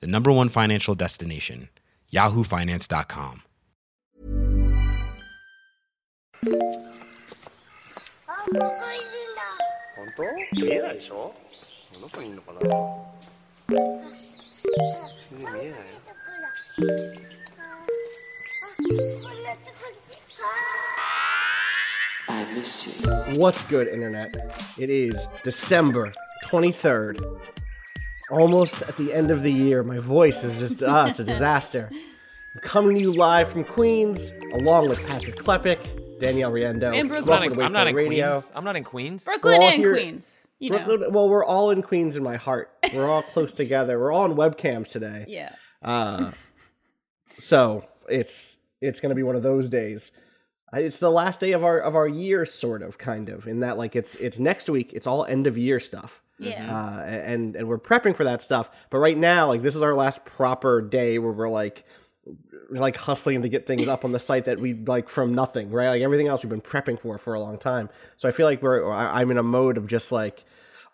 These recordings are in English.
the number one financial destination, yahoofinance.com. What's good, Internet? It is December 23rd, Almost at the end of the year. My voice is just, ah, it's a disaster. I'm coming to you live from Queens, along with Patrick Klepek, Danielle Riendeau. And Brooklyn. Welcome to I'm not in Radio. Queens. I'm not in Queens. Brooklyn and here- Queens. You know. Well, we're all in Queens in my heart. We're all close together. We're all on webcams today. Yeah. Uh, so it's it's gonna be one of those days. Uh, It's the last day of our of our year, sort of, kind of, in that like it's it's next week. It's all end of year stuff. Yeah. Uh, and and we're prepping for that stuff. But right now, like this is our last proper day where we're like like hustling to get things up on the site that we like from nothing, right? Like everything else we've been prepping for for a long time. So I feel like we're I'm in a mode of just like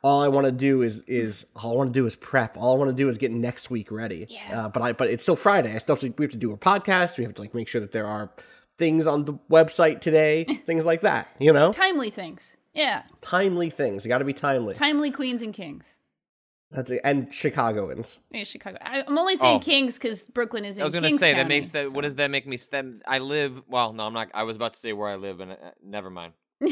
all I want to do is is all I want to do is prep. All I want to do is get next week ready. Yeah. Uh, but I but it's still Friday. I still have to, we have to do a podcast. We have to like make sure that there are things on the website today, things like that. You know, Timely things. Yeah. timely things. You got to be timely. Timely queens and kings. That's it. And Chicagoans. Yeah, Chicago. I, I'm only saying Oh. kings because Brooklyn is in I was gonna Kings say that makes that. so- What does that make me? Stem? I live. Well, no, I'm not. I was about to say where I live, and uh, never mind.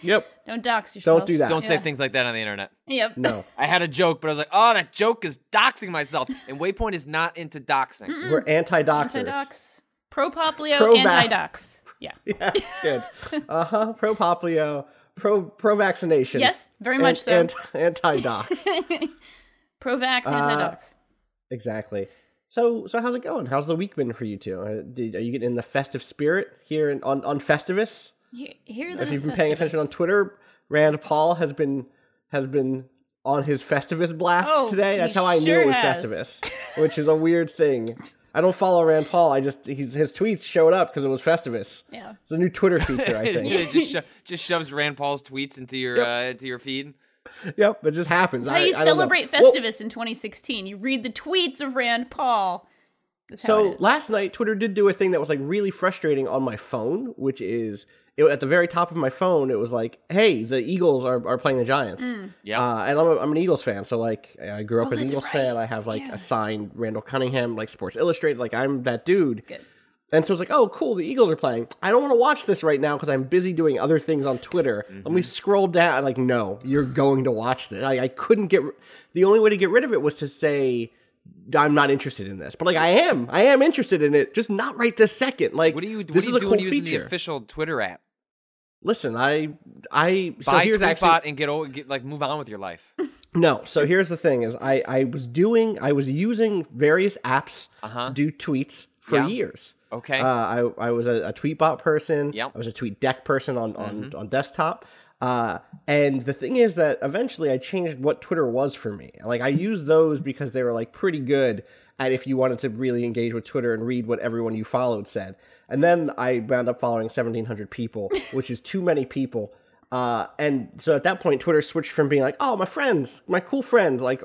Yep. Don't dox yourself. Don't do that. Don't say Yeah. things like that on the internet. Yep. No. I had a joke, but I was like, "Oh, that joke is doxing myself." And Waypoint is not into doxing. We're anti-doxers. Anti-dox. Pro Poplio, Pro-vac. anti-dox. Yeah. yeah, good. Uh huh. Pro poplio, pro pro vaccination. Yes, very much so. Anti dox. Pro-vax, Uh, anti-dox. exactly. So so how's it going? How's the week been for you two? Uh, did, are you getting in the festive spirit here in, on on Festivus? He- Hear that If you've been paying attention on Twitter, Rand Paul has been has been on his Festivus blast Oh, today. That's how I knew it was has. Festivus, which is a weird thing. I don't follow Rand Paul. I just he's, his tweets showed up because it was Festivus. Yeah. It's a new Twitter feature, I think. it just sho- just shoves Rand Paul's tweets into your uh, into your feed. Yep, it just happens. That's how you I don't know. celebrate Well, Festivus in 2016. You read the tweets of Rand Paul. That's how so it is. last night, Twitter did do a thing that was like really frustrating on my phone, which is it, at the very top of my phone. It was like, "Hey, the Eagles are, are playing the Giants." Yep. Uh, and I'm, a, I'm an Eagles fan, so like I grew up Oh, as an Eagles right. fan. I have like Yeah. a signed Randall Cunningham, like Sports Illustrated. Like I'm that dude. Good. And so it's like, oh, cool, the Eagles are playing. I don't want to watch this right now because I'm busy doing other things on Twitter. Let me scroll down. Like, no, you're going to watch this. I, I couldn't get. The only way to get rid of it was to say, I'm not interested in this. But like, I am. I am interested in it, just not right this second. Like, What are you? What this are is you a doing cool using feature. the official Twitter app? Listen, I, I. So Buy here's Tweetbot actually and get, o- get like move on with your life. no. So here's the thing: is I, I was doing, I was using various apps Uh-huh. to do tweets for Yeah. years. Okay. Uh, I I was a, a tweetbot person. Yep. I was a tweet deck person on on, on desktop. Uh, and the thing is that eventually I changed what Twitter was for me. Like I used those because they were like pretty good at if you wanted to really engage with Twitter and read what everyone you followed said. And then I wound up following 1,700 people, which is too many people. Uh, and so at that point, Twitter switched from being like, "Oh, my friends, my cool friends," like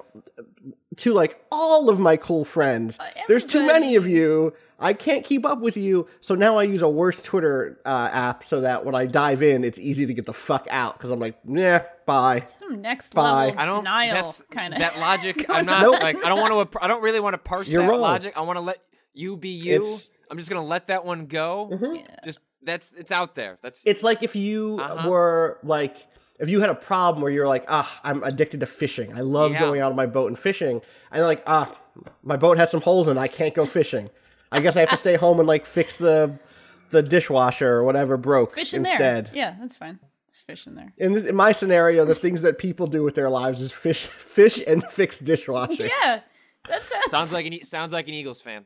to like all of my cool friends. There's too many of you. I can't keep up with you. So now I use a worse Twitter uh, app so that when I dive in, it's easy to get the fuck out because I'm like, yeah, bye. Some next Bye. level I don't. denial that's kind of. that logic. I'm not Nope. like. I don't want to. I don't really want to parse You're that wrong. logic. I want to let you be you. It's- Mm-hmm. I'm just gonna let that one go. Just that's it's out there. That's It's like if you Uh-huh. were like, if you had a problem where you're like, ah, I'm addicted to fishing. I love Yeah. going out on my boat and fishing. And you're like, ah, my boat has some holes in it. I can't go fishing. I guess I have to stay home and like fix the the dishwasher or whatever broke fish in instead. there. Yeah, that's fine. There's fish in there. In, this, in my scenario, the things that people do with their lives is fish, fish, and fix dishwasher. Yeah. That sounds. Sounds like an E- sounds like an Eagles fan.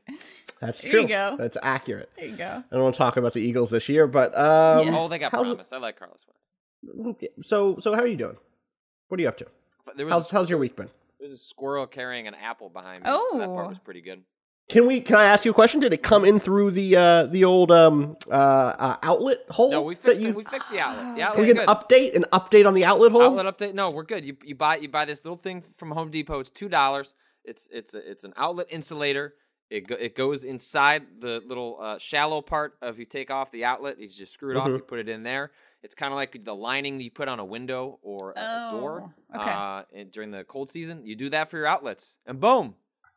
That's There true. you go. That's accurate. There you go. I don't want to talk about the Eagles this year, but um, Yeah. Oh, they got how's- promise. I like Carson Wentz. so so how are you doing? What are you up to? There was, How's a, how's your week been? there was a squirrel carrying an apple behind me. so that part Oh. was pretty good. Can we? Can I ask you a question? Did it come in through the uh, the old um, uh, uh, outlet hole? No, we fixed you- it. We fixed the outlet. The Can we outlet's get good. an update? An update on the outlet hole? Outlet update? No, we're good. You you buy you buy this little thing from Home Depot. It's two dollars. It's it's a, it's an outlet insulator. It go, it goes inside the little uh, shallow part of you take off the outlet. You just screw it off. Mhm. You put it in there. It's kind of like the lining that you put on a window or a- a door Oh, okay. uh, during the cold season. You do that for your outlets, and boom,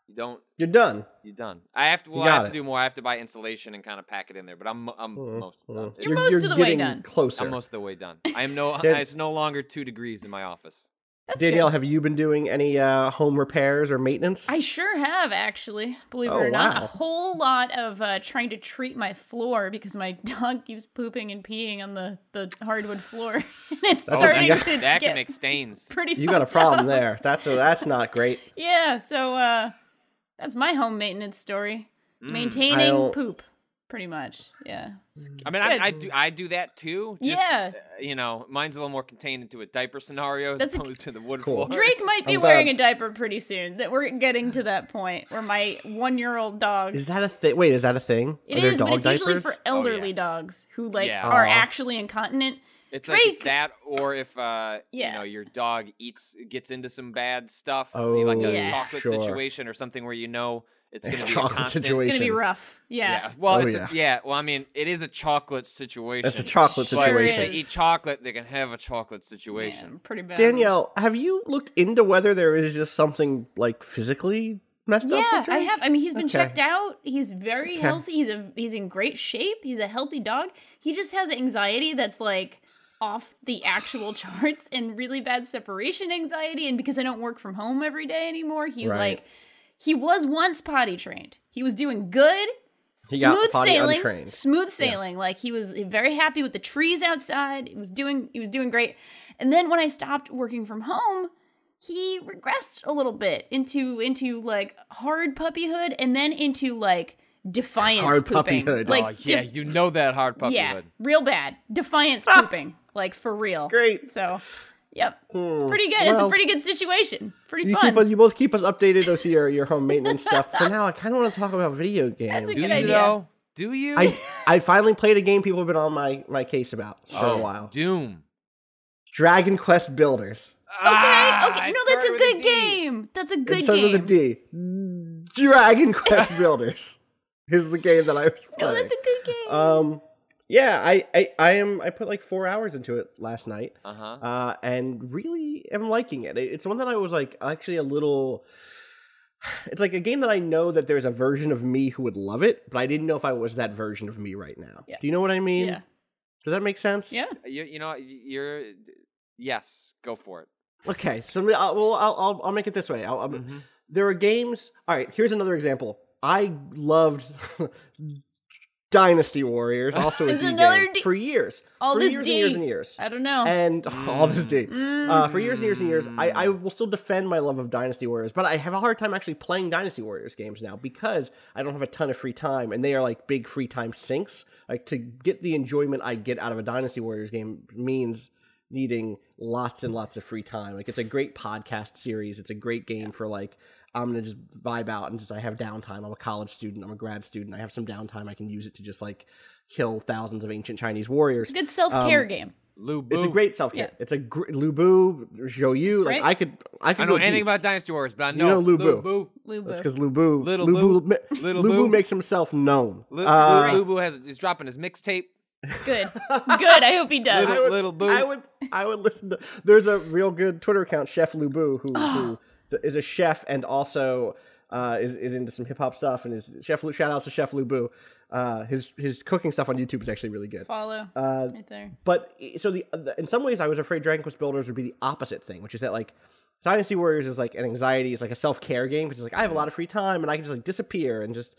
you don't. You're done. You're done. I have to. Well, I got have to do more. I have to buy insulation and kind of pack it in there. But I'm I'm Mm, most done. You're It's- most of the way done. Closer. I'm most of the way done. I am no. It's no longer two degrees in my office. That's Danielle, good. have you been doing any uh, home repairs or maintenance? I sure have actually. Believe Oh, it or not, a whole lot of uh, trying to treat my floor because my dog keeps pooping and peeing on the, the hardwood floor, and it's That's a- starting yeah. to Oh, That get can make stains. pretty. you got a problem up. there. That's a, that's not great. Yeah, so uh, that's my home maintenance story. Mm. Maintaining don't- poop, pretty much. Yeah. It's- I mean. I, I do I do that too. Just, Yeah. uh, you know, mine's a little more contained into a diaper scenario as That's a- to the wood Cool. floor. Drake might be I'm wearing glad- a diaper pretty soon. That we're getting to that point where my one-year-old dog. Is that a thing? Wait, is that a thing? It Are there is, dog but it's diapers? usually for elderly Oh, yeah. dogs who like Yeah. are Aw. actually incontinent. It's like it's that, or if uh, Yeah. you know your dog eats gets into some bad stuff, Oh, like a Yeah. chocolate sure. situation or something where you know it's going to be a Chocolate constant. situation. It's gonna be rough. Yeah. Yeah. Well, Oh, it's yeah. A, yeah. Well, I mean, it is a chocolate situation. It's a chocolate but situation. If they eat chocolate, they can have a chocolate situation. Man, pretty bad. Danielle, have you looked into whether there is just something like physically messed up? Yeah, with I have. I mean, he's been Okay. checked out. He's very Okay. healthy. He's a he's in great shape. He's a healthy dog. He just has anxiety that's like off the actual charts and really bad separation anxiety. And because I don't work from home every day anymore, he's Right. like he was once potty trained. He was doing good. He smooth sailing, untrained. smooth sailing. Like he was very happy with the trees outside. He was doing he was doing great. And then when I stopped working from home, he regressed a little bit into into like hard puppyhood and then into like defiance Hard pooping. puppyhood. Like oh yeah, def- you know that hard puppyhood. yeah, real bad. Defiance pooping. Like for real. Great. So yep. It's Hmm. pretty good. it's a pretty good situation. Pretty You fun. keep us, you both keep us updated with your your home maintenance stuff. For now, I kind of want to talk about video games. That's a Do good you idea. though? Do you? I I finally played a game people have been on my my case about for a Oh, while. Doom. Dragon Quest Builders. Okay, Ah, okay. it No, that's a good D. game. That's a good it starts game. with a D. Dragon Quest Builders is the game that I was No, playing. that's a good game. Um, yeah, I, I I am I put like four hours into it last night. Uh-huh. uh, and really am liking it. It- It's one that I was like actually a little. It's like a game that I know that there's a version of me who would love it, but I didn't know if I was that version of me right now. Yeah. Do you know what I mean? yeah. Does that make sense? Yeah. You, you know, you're. Yes, go for it. Okay, so I'll, well, I'll, I'll I'll make it this way. I'll, I'll- Mhm. There are games. All right, here's another example. I loved Dynasty Warriors, also a another game, D- for years. All for this years D. and years and years. I don't know. and all this D. Uh, for years and years and years, I, I Mm. will still defend my love of Dynasty Warriors, but I have a hard time actually playing Dynasty Warriors games now because I don't have a ton of free time, and they are like big free time sinks. Like to get the enjoyment I get out of a Dynasty Warriors game means needing lots and lots of free time. Like it's a great podcast series. It's a great game for like I'm gonna just vibe out and just I have downtime. I'm a college student. I'm a grad student. I have some downtime. I can use it to just like kill thousands of ancient Chinese warriors. it's a good self care um, game. Lou It's a great self care. Yeah. It's a gr- Lubu, Zhou like right. I could, I could I don't know anything deep. about Dynasty Warriors, but I You know, know Lou Lou Boo. Boo. Lubu. That's because Lubu, Little Lubu, Boo. ma- Little Lubu Boo. makes himself known. Lou, Uh, Lou, Lou Boo has he's dropping his mixtape. Good. Good. I hope he does. Little- I would, Little Boo. I would, I would listen to. There's a real good Twitter account, Chef Lubu, who, who is a chef and also uh, is is into some hip hop stuff and is Chef. Lu- Shout out to Chef Lubu. Uh, his his cooking stuff on YouTube is actually really good. Follow. Uh, right there. But so the, the in some ways, I was afraid Dragon Quest Builders would be the opposite thing, which is that like Dynasty Warriors is like an anxiety, it's like a self care game, which is like I have a lot of free time and I can just like disappear and just.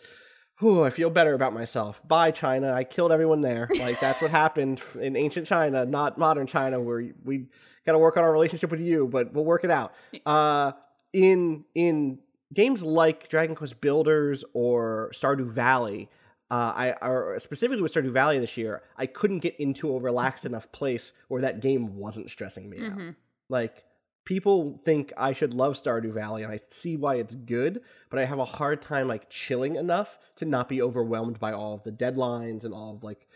Whew, I feel better about myself. Bye, China. I killed everyone there. Like that's what happened in ancient China, not modern China, where we got to work on our relationship with you, but we'll work it out. Uh, in in games like Dragon Quest Builders or Stardew Valley, uh, I or specifically with Stardew Valley this year, I couldn't get into a relaxed enough place where that game wasn't stressing me out. Like people think I should love Stardew Valley, and I see why it's good, but I have a hard time like chilling enough to not be overwhelmed by all of the deadlines and all of like.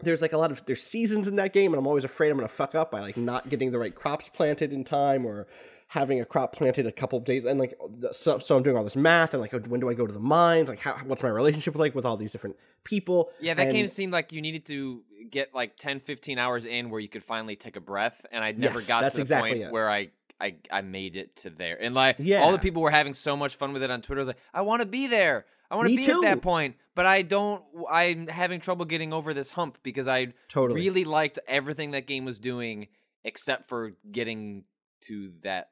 There's like a lot of there's seasons in that game, and I'm always afraid I'm gonna fuck up by like not getting the right crops planted in time or having a crop planted a couple of days and like so, so i'm doing all this math and like oh, when do i go to the mines like how, what's my relationship like with all these different people Yeah, that And- game seemed like you needed to get like 10, 15 hours in where you could finally take a breath, and I never Yes, got to the exactly point it. where I, I I made it to there. And like all the people were having so much fun with it on Twitter. I was like, I want to be there. I want to be at that point, but I don't. I'm having trouble getting over this hump because I Totally. really liked everything that game was doing, except for getting to that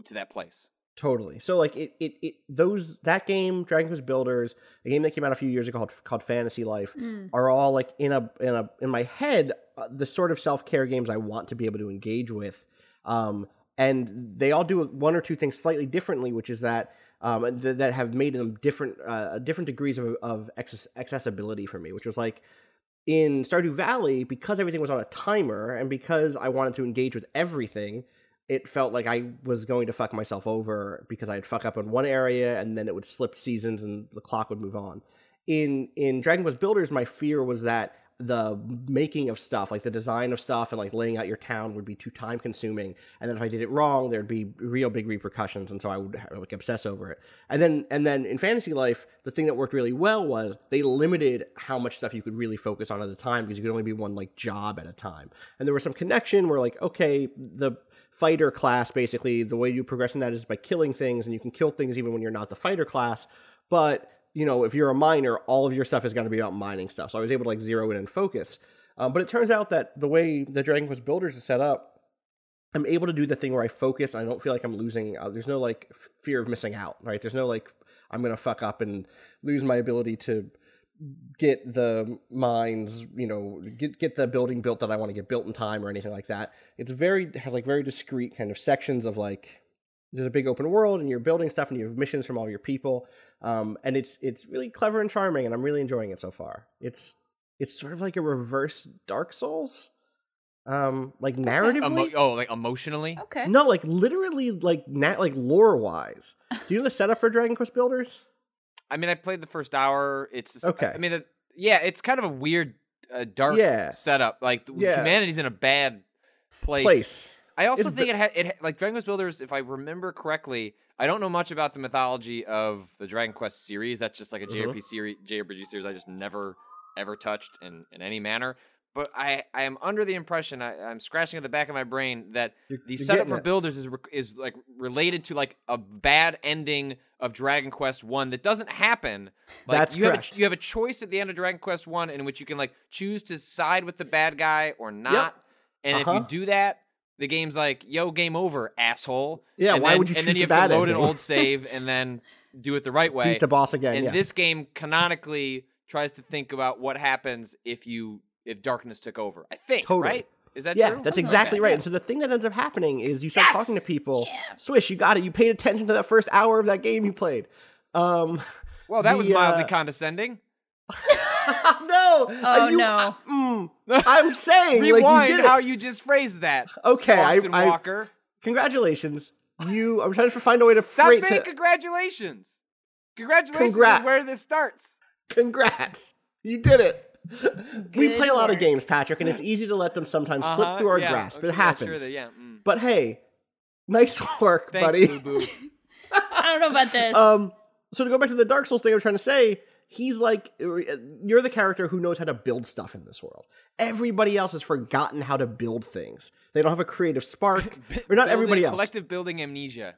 to that place. Totally. So like it, it, it those that game, Dragon Quest Builders, a game that came out a few years ago called called Fantasy Life, are all like in a in a in my head uh, the sort of self care games I want to be able to engage with, um, and they all do one or two things slightly differently, which is that. Um, th- that have made them different, uh, different degrees of, of access- accessibility for me, which was like in Stardew Valley, because everything was on a timer and because I wanted to engage with everything, it felt like I was going to fuck myself over because I'd fuck up in one area and then it would slip seasons and the clock would move on. In in Dragon Quest Builders, my fear was that the making of stuff, like the design of stuff and like laying out your town would be too time consuming. And then if I did it wrong, there'd be real big repercussions. And so I would like obsess over it. And then, and then in fantasy life, the thing that worked really well was they limited how much stuff you could really focus on at a time because you could only be one like job at a time. And there was some connection where like, okay, the fighter class basically. The way you progress in that is by killing things and you can kill things even when you're not the fighter class. But you know if you're a miner all of your stuff is going to be about mining stuff. So i was able to like zero in and focus. Um, but it turns out that the way the dragon quest builders is set up i'm able to do the thing where i focus i don't feel like i'm losing uh, there's no like fear of missing out right? There's no like i'm going to fuck up and lose my ability to get the mines, you know, get get the building built that I want to get built in time or anything like that. It's very has like very discrete kind of sections of like there's a big open world and you're building stuff and you have missions from all your people. Um, and it's it's really clever and charming and I'm really enjoying it so far. It's it's sort of like a reverse Dark Souls. Um, like narratively. Emo- oh, like emotionally. Okay. no, like literally like nat like lore wise. Do you know the setup for Dragon Quest Builders? I mean, I played the first hour. It's Okay. I mean, the, yeah, it's kind of a weird, uh, dark Yeah. setup. Like Yeah. humanity's in a bad place. Place. I also It's think it had it ha- like Dragon Quest Builders. If I remember correctly, I don't know much about the mythology of the Dragon Quest series. That's just like a Mhm. JRPG series, JRPG series. I just never ever touched in in any manner. But I, I am under the impression I, I'm scratching at the back of my brain that You're- the you're setup for it. builders is re- is like related to like a bad ending of Dragon Quest One that doesn't happen. Like That's you have correct. a, you have a choice at the end of Dragon Quest One in which you can like choose to side with the bad guy or not. Yep. And if Uh-huh. you do that, the game's like, "Yo, game over, asshole." Yeah, And why then, would you And then you the have to load an old save and then do it the right way. Beat the boss again. and yeah. this game canonically tries to think about what happens if you if darkness took over. I think, Totally. right? Is that yeah, true? that's Something like exactly that, right. yeah. And so the thing that ends up happening is you start Yes! talking to people. Yeah. Swish, you got it. You paid attention to that first hour of that game you played. Um, well, that was mildly uh, condescending. no. Oh, you- no. mm, I'm saying, like, you Rewind did how you just phrased that. Okay, I, Austin I, Walker. congratulations. You. I'm trying to find a way to Stop saying to, congratulations. Congratulations Congrat- is where this starts. Congrats. You did it. we Good play a lot of games, Patrick, and it's easy to let them sometimes Uh-huh, slip through our yeah, grasp. okay, it happens. Sure that, yeah. mm. But hey, nice work, Thanks, buddy. Boo Boo. I don't know about this. Um, so to go back to the Dark Souls thing, I was trying to say, he's like, you're the character who knows how to build stuff in this world. Everybody else has forgotten how to build things. They don't have a creative spark, or not Building- everybody else. Collective building amnesia.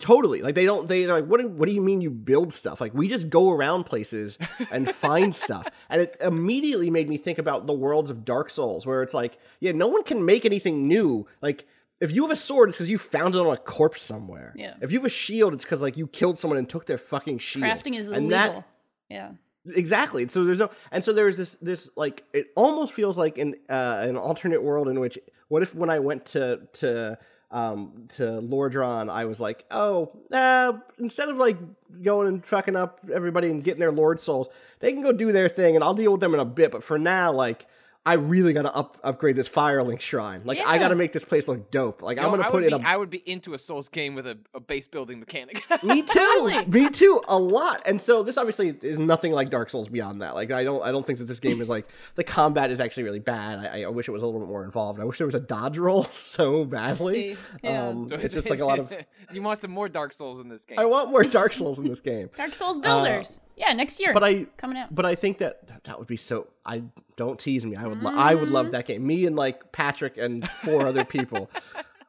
Totally, like they don't. They, they're like, what? Do, what do you mean you build stuff? Like we just go around places and find stuff, and it immediately made me think about the worlds of Dark Souls, where it's like, yeah, no one can make anything new. Like if you have a sword, it's because you found it on a corpse somewhere. Yeah. If you have a shield, it's because like you killed someone and took their fucking shield. Crafting is and illegal. that- yeah. exactly so there's no and so there's this this like it almost feels like an uh, an alternate world in which what if when i went to to um, to Lordran, I was like, oh, uh, instead of like going and fucking up everybody and getting their Lord souls, they can go do their thing, and I'll deal with them in a bit. But for now, like. I really gotta up upgrade this Firelink shrine. Like I gotta make this place look dope. Like I'm gonna I put would in be, a I would be into a Souls game with a, a base building mechanic. Me too. Me too. A lot. And so this obviously is nothing like Dark Souls beyond that. Like I don't I don't think that this game is like the combat is actually really bad. I, I wish it was a little bit more involved. I wish there was a dodge roll so badly. See, yeah. Um, So it's just like a lot of you want some more Dark Souls in this game. I want more Dark Souls in this game. Dark Souls builders. Yeah, next year. But I coming out. but I think that that- that would be so I don't tease me. I would lo- I would Mm. love that game. Me and like Patrick and four other people.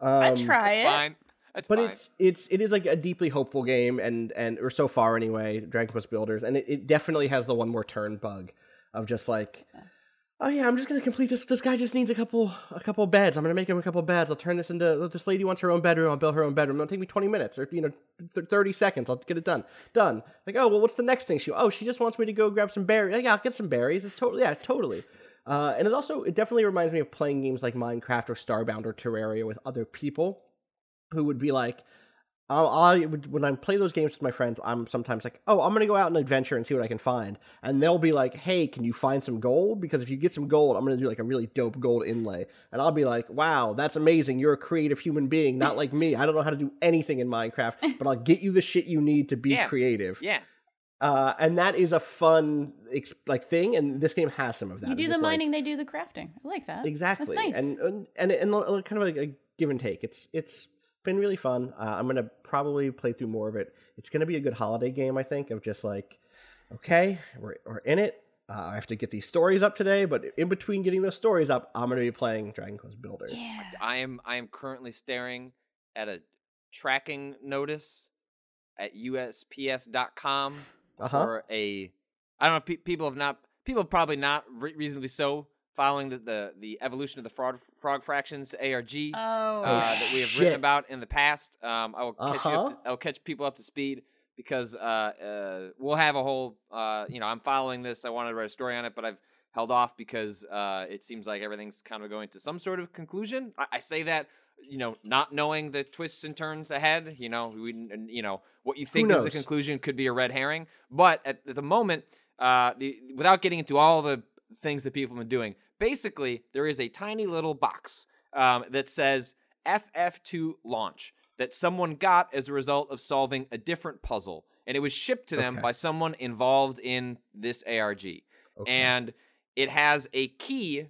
I'd Um, try it. Fine. That's but fine. it's it's it is like a deeply hopeful game and and or so far anyway dragon quest builders and it, it definitely has the one more turn bug of just like oh yeah i'm just gonna complete this this guy just needs a couple a couple beds. I'm gonna make him a couple beds. I'll turn this into this lady wants her own bedroom. I'll build her own bedroom. It'll take me 20 minutes or you know 30 seconds. I'll get it done. Done. Like oh well what's the next thing? She oh she just wants me to go grab some berries yeah i'll get some berries. It's totally yeah totally. Uh, and it also it definitely reminds me of playing games like minecraft or starbound or terraria with other people who would be like, I'll, I would when I play those games with my friends, I'm sometimes like, oh, I'm gonna go out and adventure and see what I can find, and they'll be like, hey, can you find some gold? Because if you get some gold, I'm gonna do like a really dope gold inlay, and I'll be like, wow, that's amazing. You're a creative human being, not like me. I don't know how to do anything in Minecraft, but I'll get you the shit you need to be Yeah. creative. yeah. Uh, and that is a fun like thing, and this game has some of that. You do the just, like- mining, they do the crafting. I like that. Exactly. That's nice. And and and, and kind of like a give and take. It's it's been really fun. Uh, I'm gonna probably play through more of it. It's gonna be a good holiday game, I think. Of just like, okay, we're we're in it. Uh, I have to get these stories up today, but in between getting those stories up, I'm gonna be playing Dragon Quest Builders. yeah. I am I am currently staring at a tracking notice at USPS.com Uh huh. for a. I don't know. If pe- people have not. People have probably not re- reasonably so following the, the the evolution of the frog frog fractions ARG. Oh, uh, that we have shit. written about in the past. Um, I will catch you up Uh-huh. to, I'll catch people up to speed because uh, uh, we'll have a whole. Uh, you know, I'm following this. I wanted to write a story on it, but I've held off because uh, it seems like everything's kind of going to some sort of conclusion. I, I say that. You know, not knowing the twists and turns ahead, you know, we, you know, what you think is the conclusion could be a red herring. But at, at the moment, uh, the without getting into all the things that people have been doing, basically there is a tiny little box um, that says FF2 launch that someone got as a result of solving a different puzzle, and it was shipped to them Okay. by someone involved in this ARG, Okay. and it has a key.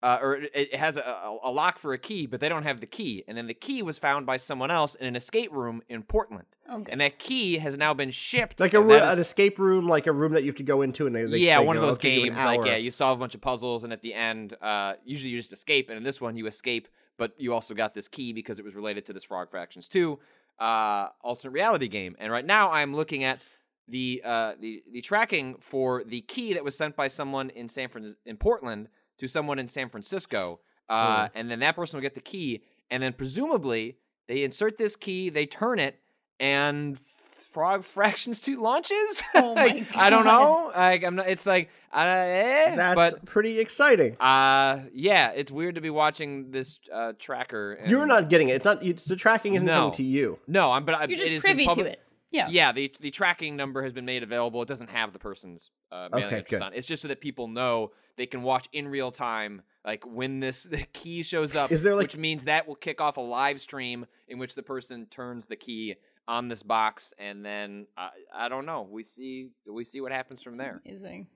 Uh, or it, it has a, a, a lock for a key, but they don't have the key. And then the key was found by someone else in an escape room in Portland. okay. And that key has now been shipped. like a ro- that an escape room, like a room that you have to go into, and they, they yeah, they one of those "Okay, you have games. Like, yeah, you solve a bunch of puzzles, and at the end, uh, usually you just escape. And in this one, you escape, but you also got this key because it was related to this Frog Fractions 2 uh, alternate reality game. And right now, I'm looking at the uh, the the tracking for the key that was sent by someone in San Fran in Portland to someone in San Francisco, uh, Hmm. and then that person will get the key, and then presumably they insert this key, they turn it, and Frog Fractions 2 launches. Oh my Like, I don't know. Like I'm not. It's like uh, eh, That's but pretty exciting. uh, yeah, it's weird to be watching this uh tracker. And, You're not getting it. It's not. It's, the tracking isn't No. coming to you. No, I'm. But I, You're it just has privy public- to it. Yeah. Yeah, the the tracking number has been made available. It doesn't have the person's uh, mailing Okay, address good. on. It's just so that people know they can watch in real time, like when this the key shows up. Is there, like- which means that will kick off a live stream in which the person turns the key on this box, and then I I don't know. We see we see what happens from there. Amazing.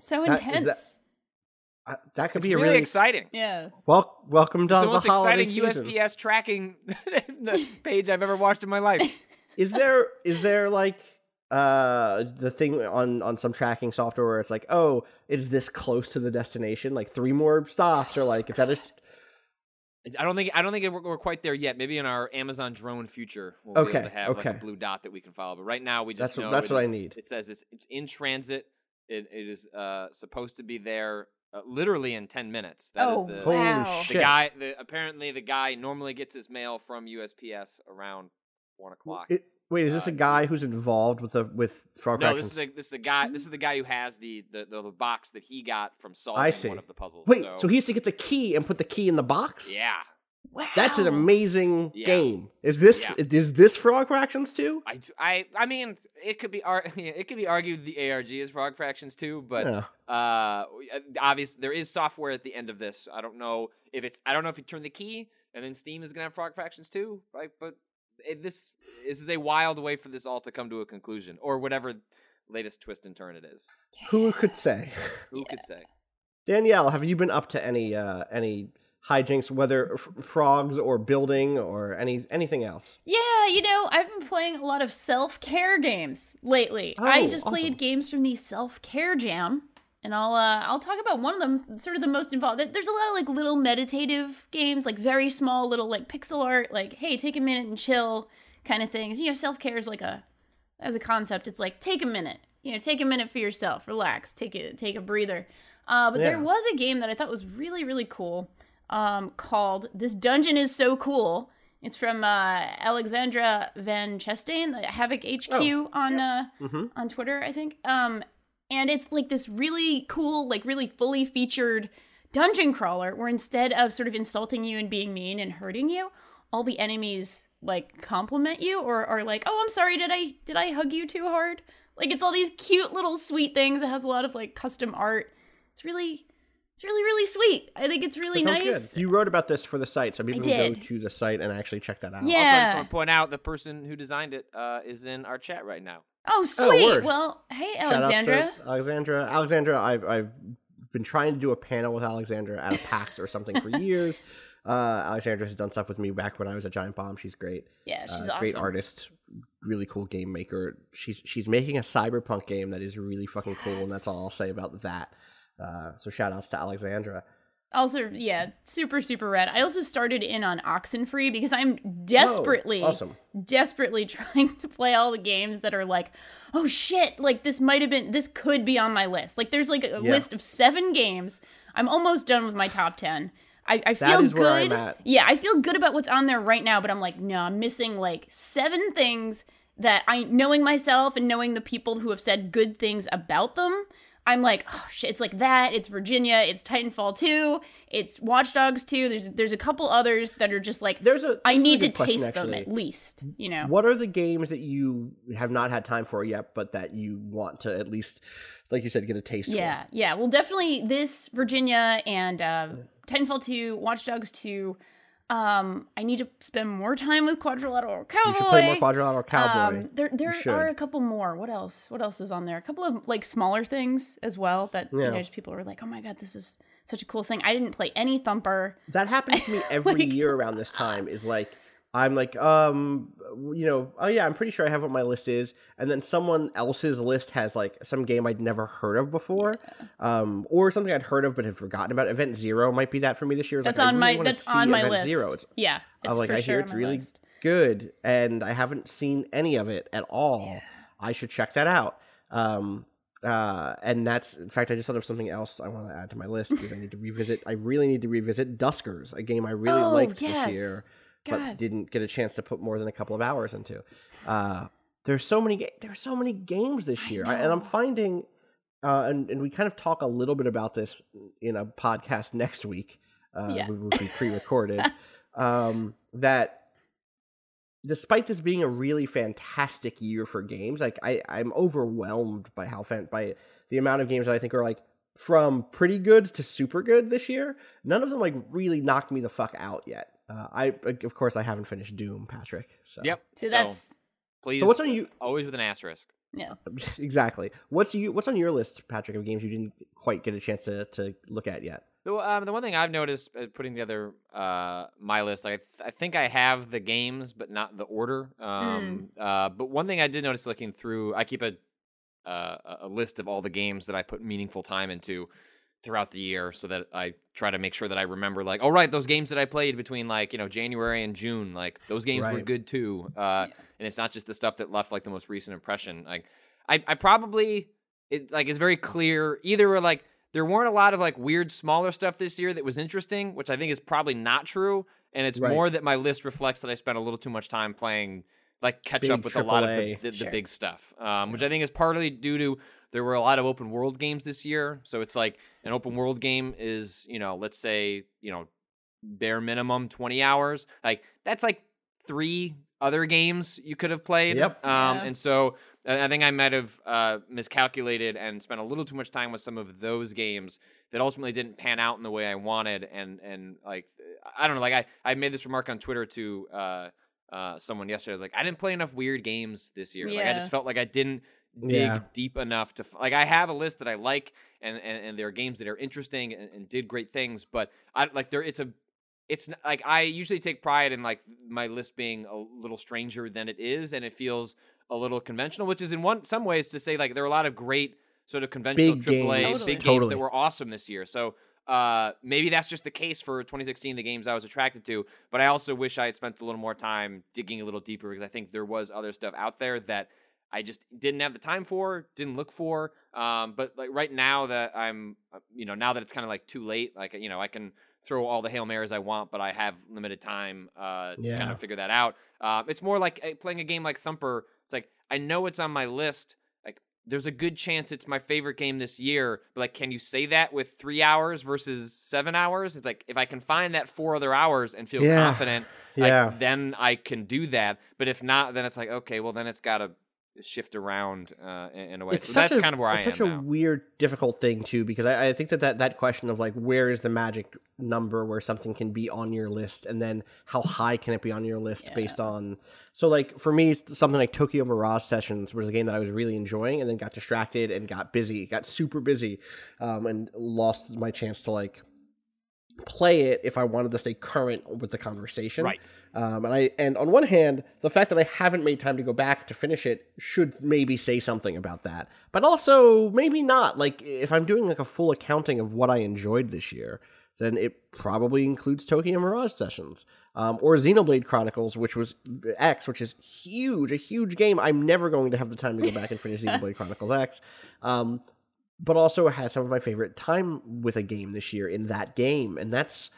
So that- intense. Uh, that could It's be really, really exciting. Yeah. well. Welcome to It's the the, most exciting season. USPS tracking page I've ever watched in my life. is there is there like uh the thing on on some tracking software where it's like oh is this close to the destination like three more stops or like is that a I don't think I don't think we're, we're quite there yet. Maybe in our Amazon drone future, we'll be able Okay, to have like a blue dot that we can follow. But right now, we just That's what- know that's it what I need. It says it's, it's in transit. It, it is uh, supposed to be there uh, literally in ten minutes. That is oh the, Holy wow. the shit. guy. The, apparently, the guy normally gets his mail from USPS around one o'clock. it, wait is this Uh, a guy who's involved with the with frog no, fractions this is a, this is a guy. This is the guy who has the the, the, the box that he got from solving I see. one of the puzzles. wait so, so he has to get the key and put the key in the box yeah. Wow. That's an amazing Yeah. game. Is this Yeah. is this Frog Fractions too? I, I, I mean, it could be ar- it could be argued the ARG is Frog Fractions too, but Yeah. uh, obviously there is software at the end of this. I don't know if it's I don't know if you turn the key and then Steam is gonna have Frog Fractions too, right? But it, this this is a wild way for this all to come to a conclusion, or whatever latest twist and turn it is. Who could say? Who could say? Danielle, have you been up to any uh, any hijinks, whether f- frogs or building or any anything else? Yeah, you know, I've been playing a lot of self care games lately. I Oh, just awesome. played games from the self care jam, and I'll uh, I'll talk about one of them, sort of the most involved. There's a lot of like little meditative games, like very small little like pixel art, like hey, take a minute and chill kind of things. You know, self care is like a as a concept, it's like take a minute. You know, take a minute for yourself, relax, take a take a breather. Uh, but there was a game that I thought was really really cool, um, called "This Dungeon Is So Cool." It's from uh, Alexandra Van Chastain, the Havoc HQ Oh, on uh, Mhm. on Twitter, I think. Um, and it's like this really cool, like really fully featured dungeon crawler, where instead of sort of insulting you and being mean and hurting you, all the enemies like compliment you or are like, "Oh, I'm sorry, did I did I hug you too hard?" Like it's all these cute little sweet things. It has a lot of like custom art. It's really it's really really sweet. I think it's really nice. good. You wrote about this for the site, so people I can go did. to the site and actually check that out. Yeah. Also, I just want to point out the person who designed it uh, is in our chat right now. Oh, sweet. word. well, hey Shout outs to Alexandra. Alexandra. Alexandra, I've I've been trying to do a panel with Alexandra at a PAX or something for years. Uh, Alexandra has done stuff with me back when I was a Giant Bomb. She's great. Yeah, she's Uh, she's Great artist, really cool game maker. She's she's making a cyberpunk game that is really fucking cool, and that's all I'll say about that. Uh, so shout outs to Alexandra. Also, yeah, super super rad. I also started in on Oxenfree because I'm desperately Whoa, awesome. desperately trying to play all the games that are like, oh shit, like this might have been, this could be on my list. Like there's like a Yeah. list of seven games. I'm almost done with my top 10. I, I feel good. where I'm at. Yeah, I feel good about what's on there right now, but I'm like, no, I'm missing like seven things that I, knowing myself and knowing the people who have said good things about them, I'm like, oh shit, it's like that. It's Virginia. It's Titanfall 2. It's Watch Dogs 2. There's there's a couple others that are just like, There's a. I is a need to question, taste them at least, you know? What are the games that you have not had time for yet, but that you want to at least, like you said, get a taste Yeah, yeah. Well, definitely this Virginia and uh, Titanfall 2, Watch Dogs 2. Um, I need to spend more time with Quadrilateral? Cowboy. You should play more Quadrilateral Cowboy. Um, there there are a couple more. What else? What else is on there? A couple of like smaller things as well that you know just people are like, oh my god, this is such a cool thing. I didn't play any Thumper. that happens to me every Like- year around this time. Is like I'm like, um, you know, oh yeah, I'm pretty sure I have what my list is, and then someone else's list has like some game I'd never heard of before, um, or something I'd heard of but had forgotten about. Event Zero might be that for me this year. That's like, on really my that's on my Event list. Zero. It's, yeah, I it's was like, I sure hear it's really list. good, and I haven't seen any of it at all. I should check that out. Um, uh, and that's in fact, I just thought of something else I want to add to my list because I need to revisit. I really need to revisit Duskers, a game I really Oh, liked yes. this year, God. but didn't get a chance to put more than a couple of hours into. Uh, there's so many. Ga- there's so many games this year, I and I'm finding. Uh, and, and we kind of talk a little bit about this in a podcast next week, uh, Yeah. which will be pre-recorded. um, that despite this being a really fantastic year for games, like I, I'm overwhelmed by how fan by the amount of games that I think are like from pretty good to super good this year. None of them like really knocked me the fuck out yet. Uh, I of course I haven't finished Doom, Patrick. So Yep. So that's please. So what's on you? Always with an asterisk. yeah. exactly. What's you? What's on your list, Patrick, of games you didn't quite get a chance to to look at yet? The, um, the one thing I've noticed uh, putting together uh, my list, like, I, th- I think I have the games, but not the order. Um, uh, but one thing I did notice looking through, I keep a uh, a- a list of all the games that I put meaningful time into throughout the year, so that I try to make sure that I remember, like, oh right, those games that I played between like you know January and June, like those games were good too. Uh, And it's not just the stuff that left like the most recent impression. Like, I I probably it like it's very clear either we're like there weren't a lot of like weird smaller stuff this year that was interesting, which I think is probably not true. And it's Right. more that my list reflects that I spent a little too much time playing like catch up Big with a lot of the, AAA. the, the big stuff, um, which I think is partly due to there were a lot of open world games this year. So it's like an open world game is you know let's say you know bare minimum 20 hours. Like that's like three other games you could have played. Yep. Um, Yeah. and so I think I might have uh, miscalculated and spent a little too much time with some of those games that ultimately didn't pan out in the way I wanted. And and like I don't know, like I I made this remark on Twitter to uh, uh, someone yesterday. I was like, I didn't play enough weird games this year. Like I just felt like I didn't dig Yeah. deep enough to like I have a list that I like and and, and there are games that are interesting and, and did great things, but I like there it's a it's n- like I usually take pride in like my list being a little stranger than it is, and it feels a little conventional, which is in one some ways to say like there are a lot of great sort of conventional Big AAA games. Totally. big games Totally. that were awesome this year. So uh, maybe that's just the case for 2016, the games I was attracted to. But I also wish I had spent a little more time digging a little deeper because I think there was other stuff out there that I just didn't have the time for, didn't look for. Um, but like right now that I'm, uh, you know, now that it's kind of like too late, like you know, I can throw all the hail marys I want, but I have limited time uh, to kind of figure that out. Uh, it's more like uh, playing a game like Thumper. It's like I know it's on my list. Like there's a good chance it's my favorite game this year. But like, can you say that with three hours versus seven hours? It's like if I can find that four other hours and feel Yeah. confident, like, Yeah. then I can do that. But if not, then it's like okay, well then it's got to shift around uh, in, in a way. It's so such that's a, kind of where I it's am such a now. weird, difficult thing too, because I, I think that, that that question of like where is the magic number where something can be on your list, and then how high can it be on your list based on. So like for me, something like Tokyo Mirage Sessions was a game that I was really enjoying, and then got distracted and got busy, got super busy, um, and lost my chance to like play it if I wanted to stay current with the conversation. Right. Um, and I and on one hand, the fact that I haven't made time to go back to finish it should maybe say something about that. But also maybe not. Like if I'm doing like a full accounting of what I enjoyed this year, then it probably includes Tokyo Mirage Sessions. Um, or Xenoblade Chronicles, which was X, which is huge, a huge game. I'm never going to have the time to go back and finish Xenoblade Chronicles X. Um, but also has some of my favorite time with a game this year in that game. And that's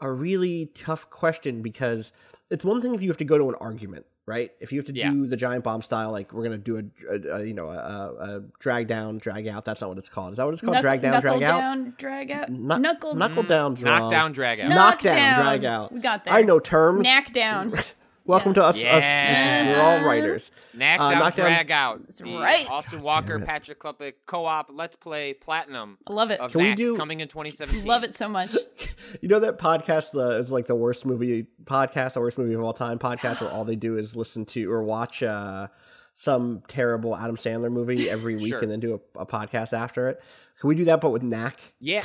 a really tough question because it's one thing if you have to go to an argument, right? If you have to Yeah. do the giant bomb style, like we're gonna do a, a, a you know a, a, a drag down, drag out. That's not what it's called. Is that what it's called? Knuckle, drag down, knuckle drag out. down, drag out. Knuck- knuckle, knuckle down's Knock down, drag out. Knock knock down, down. drag out. We got there. I know terms. Knack down. Welcome to us. us this is, we're all writers. Knock Uh, down, knock down- drag out. That's The right. Austin Walker, Patrick Klepek co-op Let's Play Platinum I love it. of Can we do- coming in 2017. Love it so much. You know that podcast, the is like the worst movie podcast, the worst movie of all time podcast, where all they do is listen to or watch uh, some terrible Adam Sandler movie every week Sure. and then do a, a podcast after it. Can we do that, but with Knack? Yeah,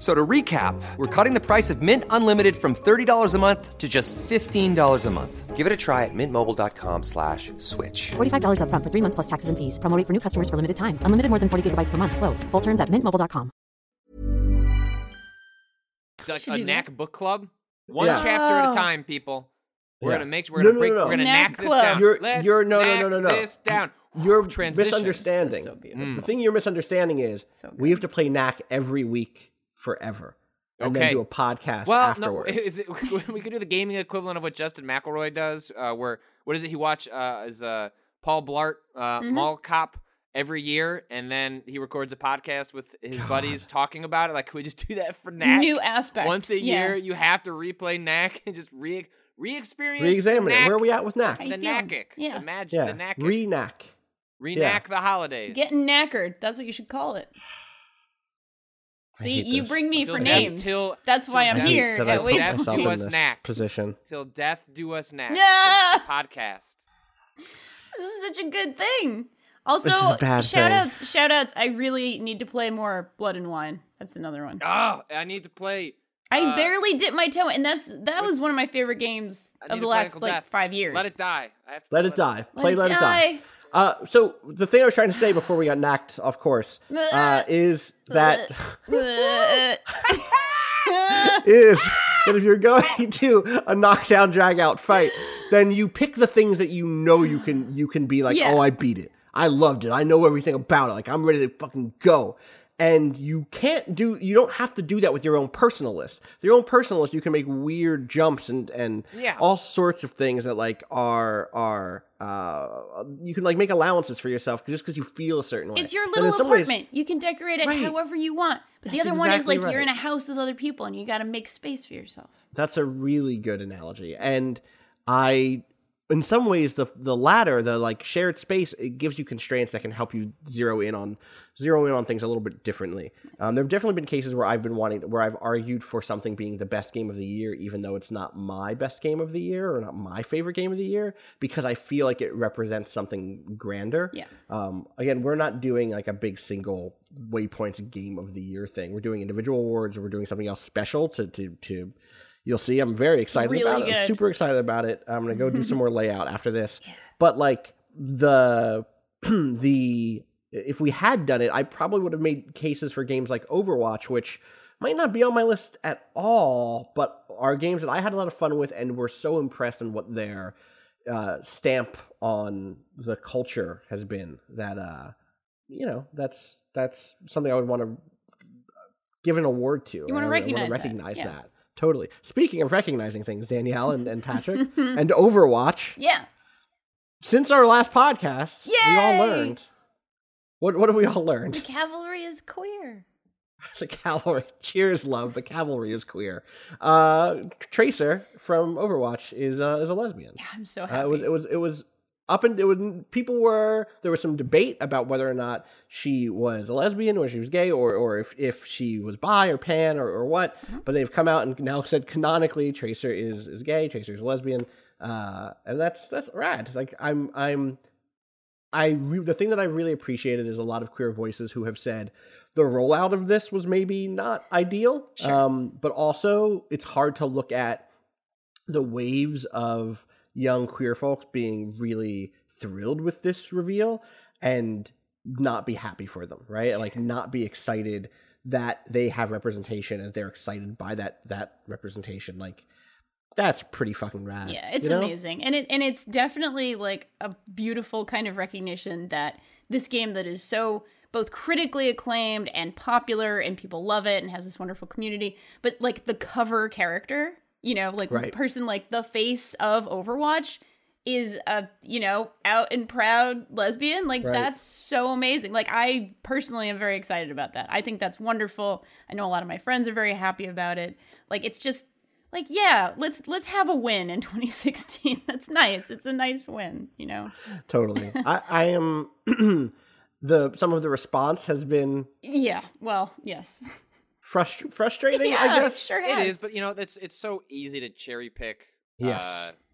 F- So to recap, we're cutting the price of Mint Unlimited from $30 a month to just $15 a month. Give it a try at mintmobile.com slash switch. $45 upfront for three months plus taxes and fees. Promo rate for new customers for limited time. Unlimited more than 40 gigabytes per month. Slows. Full terms at mintmobile.com. like Should a do Knack book club, one Yeah. chapter at a time, people. We're Yeah. gonna make. We're No, gonna no, break. no, no. We're gonna Knack knack, this club. down. You're- Let's you're- no, no, knack no, no, no. This down. You're transition. misunderstanding. So beautiful. Mm. The thing you're misunderstanding is So we have to play Knack every week forever, and Okay. then do a podcast Well, afterwards. no, is it, we could do the gaming equivalent of what Justin McElroy does, uh, where what is it? He watch uh, is uh, Paul Blart uh, Mhm. Mall Cop every year, and then he records a podcast with his buddies talking about it. Like, could we just do that for Knack? New aspect. Once a Yeah. year, you have to replay Knack and just re re-experience, Re-examine the it. Where are we at with Knack? The? Knackic. Yeah. the magic, Yeah, the Knack, re-Knack. re-knack the holidays. Getting knackered. That's what you should call it. I See, you this. bring me Till for death- names. till- That's why I'm death- here that I Wait Death myself do us this Knack. position. Till death do us Knack. Yeah. Podcast. This is such a good thing. Also, This is shout thing. outs, shout outs. I really need to play more Blood and Wine. That's another one. Oh, I need to play. I uh, barely dipped my toe, and that's that was one of my favorite games of the last like Death. five years. Let it die. I have to Let it die. Let Play it Let It Die. Uh, so the thing I was trying to say before we got knocked, of course, uh, is that is that if you're going to a knockdown drag out fight, then you pick the things that you know you can you can be like, Yeah. oh, I beat it. I loved it. I know everything about it. Like I'm ready to fucking go. And you can't do you don't have to do that with your own personal list. Your own personal list, you can make weird jumps and and Yeah. all sorts of things that like are are uh you can like make allowances for yourself just because you feel a certain way. It's your little some ways- apartment. you can decorate it Right. however you want. But the That's other one is exactly like you're in a house with other people and you got to make space for yourself. That's a really good analogy. And I in some ways the the latter, the like shared space, it gives you constraints that can help you zero in on zero in on things a little bit differently. Um, there have definitely been cases where I've been wanting where I've argued for something being the best game of the year, even though it's not my best game of the year or not my favorite game of the year, because I feel like it represents something grander. Yeah. Um, again, we're not doing like a big single waypoints game of the year thing. We're doing individual awards, or we're doing something else special to to to. You'll see. I'm very excited Really about it. I'm super excited about it. I'm gonna go do some more layout after this. But like the the if we had done it, I probably would have made cases for games like Overwatch, which might not be on my list at all, but are games that I had a lot of fun with and were so impressed on what their uh, stamp on the culture has been that uh, you know that's that's something I would want to give an award to. You I I recognize wanna that, recognize yeah. Totally. Speaking of recognizing things, Danielle and, and Patrick, and Overwatch, Yeah. since our last podcast, we all learned. What what have we all learned? The cavalry is queer. the cavalry. Cheers, love. The cavalry is queer. Uh, Tracer from Overwatch is uh, is a lesbian. Yeah, I'm so Uh, happy. it was it was it was up and it was people were there was some debate about whether or not she was a lesbian or she was gay or or if, if she was bi or pan or, or what. But they've come out and now said canonically tracer is is gay tracer is a lesbian. Uh and that's that's rad. Like i'm i'm i re- the thing that i really appreciated is a lot of queer voices who have said the rollout of this was maybe not ideal. Um but also it's hard to look at the waves of young queer folks being really thrilled with this reveal and not be happy for them, right? Like not be excited that they have representation and they're excited by that that representation. Like that's pretty fucking rad. Yeah, it's you know? amazing. And it and it's definitely like a beautiful kind of recognition that this game that is so both critically acclaimed and popular and people love it and has this wonderful community, but like the cover character, you know, like Right. the person like the face of Overwatch is a, you know, out and proud lesbian. Like Right. that's so amazing. Like I personally am very excited about that. I think that's wonderful. I know a lot of my friends are very happy about it. Like it's just like yeah let's let's have a win in 2016 that's nice it's a nice win you know Totally. I, I am the some of the response has been yeah well yes frust- frustrating, yeah I guess. sure It has. is, but you know, it's it's so easy to cherry pick. Yes.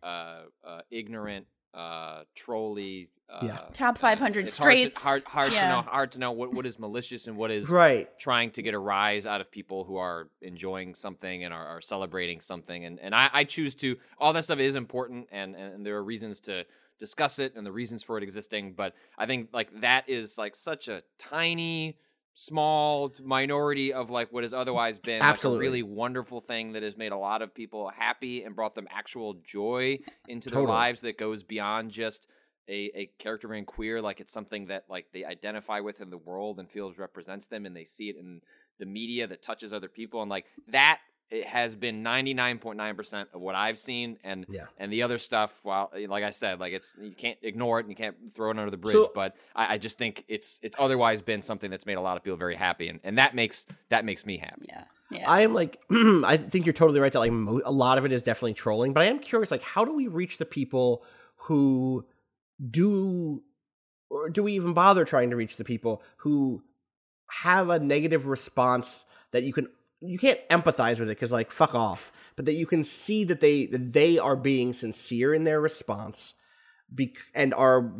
Uh, uh, uh, ignorant, uh, trolly. Uh, Yeah. top 500 it's hard to- Hard, hard, yeah. to know. Hard to know what, what is malicious and what is Right. trying to get a rise out of people who are enjoying something and are, are celebrating something. And and I, I choose to. All that stuff is important, and and there are reasons to discuss it and the reasons for it existing. But I think like that is like such a tiny. Small minority of like what has otherwise been like, a Absolutely. really wonderful thing that has made a lot of people happy and brought them actual joy into their lives that goes beyond just a, a character being queer. Like it's something that like they identify with in the world and feels represents them and they see it in the media that touches other people. And like that it has been 99.9% of what I've seen and Yeah. and the other stuff well like I said like it's you can't ignore it and you can't throw it under the bridge So- but I, I just think it's it's otherwise been something that's made a lot of people very happy and, and that makes that makes me happy yeah yeah I am like, I think you're totally right that like mo- a lot of it is definitely trolling, but I am curious, like, how do we reach the people who do, or do we even bother trying to reach the people who have a negative response that you can you can't empathize with it because like fuck off, but that you can see that they that they are being sincere in their response. Bec- and are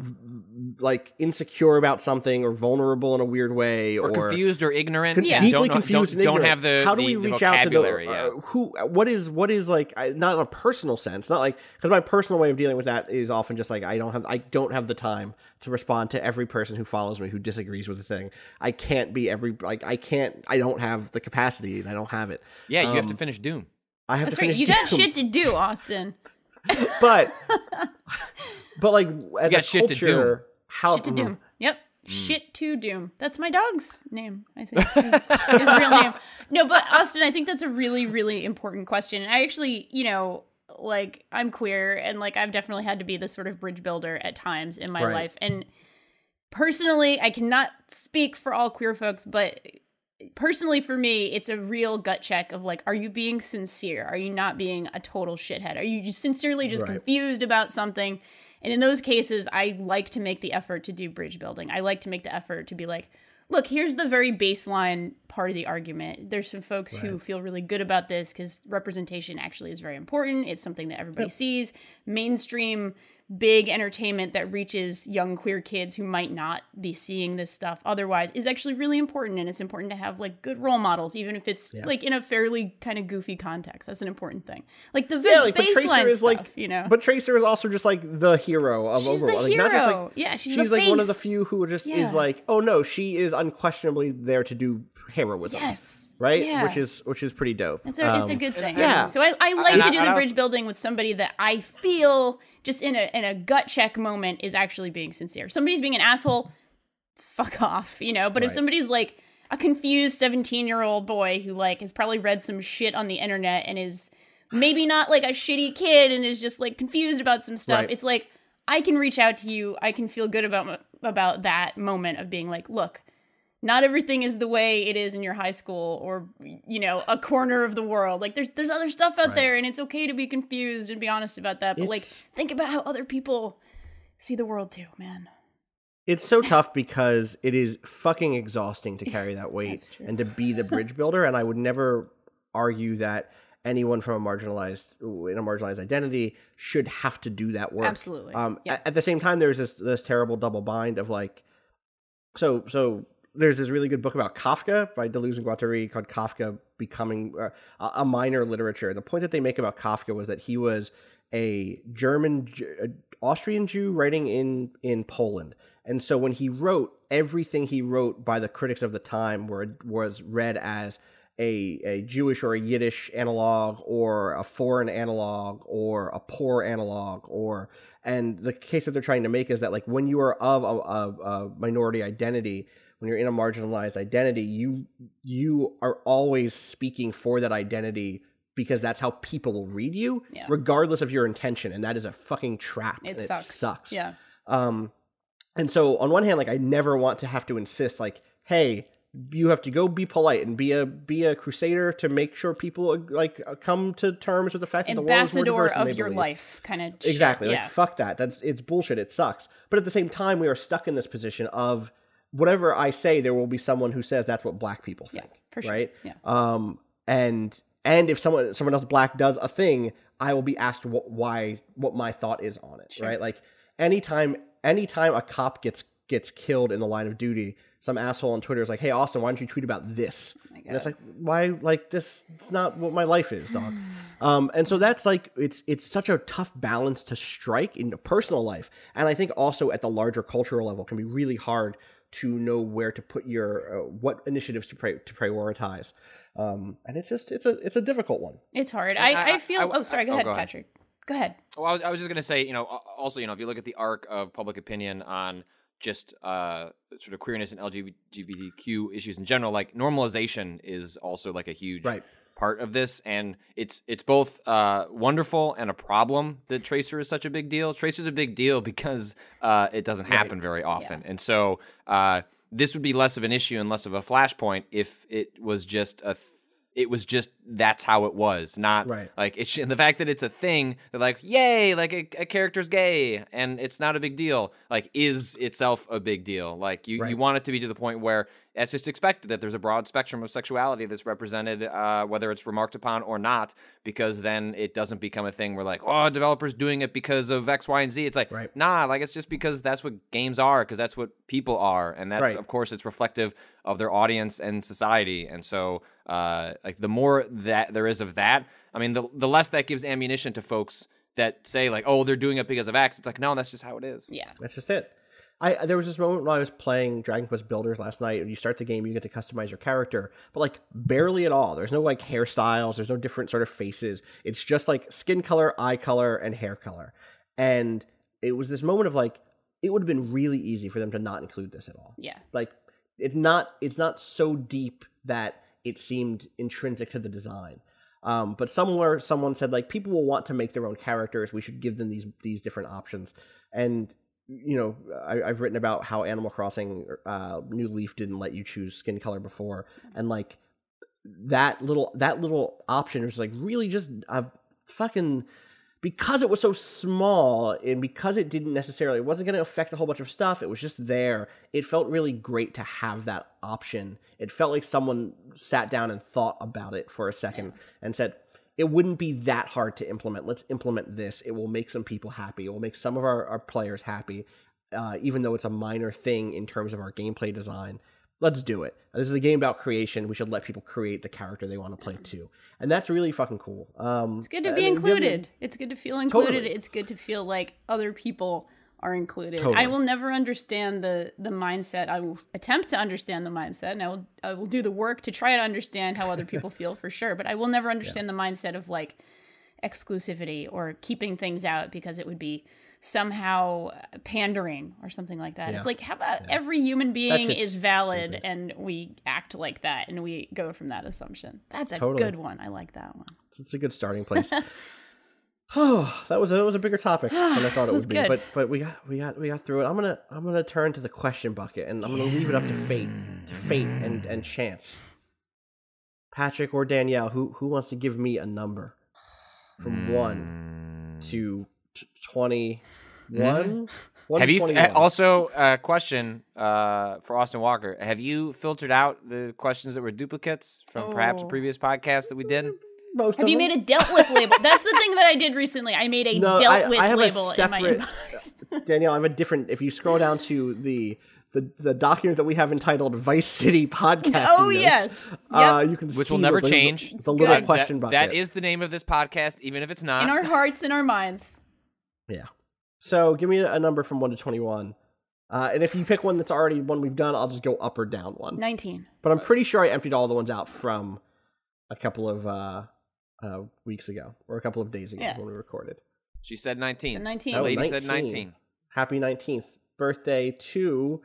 like insecure about something or vulnerable in a weird way or, confused or ignorant Con- and deeply don't know, confused don't, and don't have the, how do the, we reach out to the vocabulary uh, yeah. who what is what is like I, not in a personal sense not like because my personal way of dealing with that is often just like i don't have i don't have the time to respond to every person who follows me who disagrees with the thing. I can't be every like i can't i don't have the capacity i don't have it. Yeah you have to Um, finish doom. I have that's to right finish you got shit to do austin but but like as a shit to culture do. how shit to doom. Mm. yep mm. Shit to Doom. That's my dog's name, I think. His, his real name. No, but Austin, I think that's a really, really important question. And I actually, you know, like I'm queer and like I've definitely had to be this sort of bridge builder at times in my Right. life. And personally, I cannot speak for all queer folks, but personally for me, it's a real gut check of like, are you being sincere? Are you not being a total shithead? Are you just sincerely just Right. confused about something? And in those cases, I like to make the effort to do bridge building. I like to make the effort to be like, look, here's the very baseline part of the argument. There's some folks who feel really good about this because representation actually is very important. It's something that everybody sees. Mainstream big entertainment that reaches young queer kids who might not be seeing this stuff otherwise is actually really important and it's important to have like good role models even if it's like in a fairly kind of goofy context that's an important thing like the Yeah, like but Tracer is stuff, like you know But Tracer is also just like the hero of She's the Overworld. Like, not just hero. like Yeah, she's she's like one of the few who just Yeah. is like, oh no, she is unquestionably there to do heroism. yes Right? yeah. Which is which is pretty dope. It's a, it's a Um, good thing. yeah. So I, I like and to I- do the bridge was- building with somebody that I feel just in a in a gut check moment is actually being sincere. If somebody's being an asshole, fuck off, you know. But if somebody's like a confused 17 year old boy who like has probably read some shit on the internet and is maybe not like a shitty kid and is just like confused about some stuff, Right. it's like I can reach out to you. I can feel good about about that moment of being like, look, not everything is the way it is in your high school or you know a corner of the world like there's there's other stuff out Right. there and it's okay to be confused and be honest about that but like think about how other people see the world too man It's so tough because it is fucking exhausting to carry that weight and to be the bridge builder. And I would never argue that anyone from a marginalized in a marginalized identity should have to do that work. Absolutely. Um, Yeah. at, at the same time, there's this this terrible double bind of like, so so there's this really good book about Kafka by Deleuze and Guattari called Kafka becoming uh, a- minor literature. The point that they make about Kafka was that he was a German, uh, Austrian Jew writing in in Poland, and so when he wrote, everything he wrote by the critics of the time were was read as a, a Jewish or a Yiddish analog or a foreign analog or a poor analog or and the case that they're trying to make is that like when you are of a, a, a minority identity when you're in a marginalized identity you you are always speaking for that identity because that's how people will read you Yeah. regardless of your intention and that is a fucking trap it sucks it sucks yeah um, and so on one hand, like I never want to have to insist, like, hey, you have to go be polite and be a be a crusader to make sure people uh, like uh, come to terms with the fact that the world is more ambassador diverse of your believe. life kind of Exactly. Like fuck that. That's it's bullshit. It sucks. But at the same time, we are stuck in this position of whatever I say, there will be someone who says that's what black people Yeah, think. for sure. Right. Yeah. Um. And and if someone someone else black does a thing, I will be asked what why what my thought is on it. Sure. Right. Like anytime anytime a cop gets gets killed in the line of duty, some asshole on Twitter is like, "Hey Austin, why don't you tweet about this?" and it's like, "Why? Like this? It's not what my life is, dog." um, and so that's like it's it's such a tough balance to strike in personal life, and I think also at the larger cultural level can be really hard to know where to put your uh, what initiatives to pri- to prioritize. Um, and it's just it's a it's a difficult one. it's hard I- I, I I- feel I- oh sorry go oh, ahead go ahead. patrick go ahead Well, I was, I was just gonna say, you know, also, you know, if you look at the arc of public opinion on just uh, sort of queerness and LGBTQ issues in general, like normalization is also like a huge Right. Part of this, and it's it's both uh, wonderful and a problem that Tracer is such a big deal. Tracer's a big deal because uh, it doesn't happen very often, and so uh, this would be less of an issue and less of a flashpoint if it was just a. Th- it was just that's how it was, not Right. like it's and the fact that it's a thing. They're like, yay, like a, a character's gay, and it's not a big deal. Like, is itself a big deal? Like, you you want it to be to the point where it's just expected that there's a broad spectrum of sexuality that's represented, uh, whether it's remarked upon or not, because then it doesn't become a thing where like, oh, developers doing it because of X, Y, and Z. It's like, Right. nah, like it's just because that's what games are, because that's what people are, and that's Right. of course it's reflective of their audience and society, and so uh, like the more that there is of that, I mean, the the less that gives ammunition to folks that say like, oh, they're doing it because of X. It's like, no, that's just how it is. yeah That's just it. I there was this moment when I was playing Dragon Quest Builders last night. When you start the game, you get to customize your character, but like barely at all. There's no like hairstyles. There's no different sort of faces. It's just like skin color, eye color, and hair color. And it was this moment of like, it would have been really easy for them to not include this at all. Yeah. Like it's not it's not so deep that it seemed intrinsic to the design. Um, but somewhere someone said like people will want to make their own characters. We should give them these these different options. And you know, I, I've written about how Animal Crossing uh, New Leaf didn't let you choose skin color before, and like that little that little option was like really just a fucking because it was so small and because it didn't necessarily it wasn't going to affect a whole bunch of stuff it was just there. It felt really great to have that option. It felt like someone sat down and thought about it for a second and said it wouldn't be that hard to implement let's implement this it will make some people happy it will make some of our, our players happy uh, even though it's a minor thing in terms of our gameplay design let's do it. This is a game about creation. We should let people create the character they want to play too, and that's really fucking cool. Um, It's good to I be mean, included. It's good to feel included. Totally. It's good to feel like other people are included. I will never understand the the mindset. I will attempt to understand the mindset, and I will I will do the work to try to understand how other people feel for sure. But I will never understand the mindset of like exclusivity or keeping things out because it would be somehow pandering or something like that. Yeah. It's like how about every human being is valid stupid. and we act like that and we go from that assumption. That's a Totally. good one. I like that one. It's a good starting place. Oh, that was a, that was a bigger topic than I thought it, It would be, good. but but we got we got we got through it. I'm gonna I'm gonna turn to the question bucket, and I'm gonna leave it up to fate, to fate and and chance. Patrick or Danielle, who who wants to give me a number from one to t- twenty one? Hmm. Have you also uh, question uh, for Austin Walker? Have you filtered out the questions that were duplicates from perhaps a Oh. previous podcast that we did? Most Have of you them? made a dealt with label? That's the thing that I did recently. I made a No, dealt I- with I have a label in my inbox. Danielle, I have a different. If you scroll down to the the, the document that we have entitled Vice City Podcast. Oh, yes. Uh, Yep. you can Which see will never the- change. It's a little That- question that- bucket. That is the name of this podcast, even if it's not. in our hearts and our minds. yeah. So give me a number from one to twenty one. Uh, and if you pick one that's already one we've done, I'll just go up or down one. 19. But I'm pretty sure I emptied all the ones out from a couple of uh, uh, weeks ago or a couple of days ago Yeah. when we recorded. she said 19. So 19. The Oh, lady said 19. 19. Happy 19th birthday to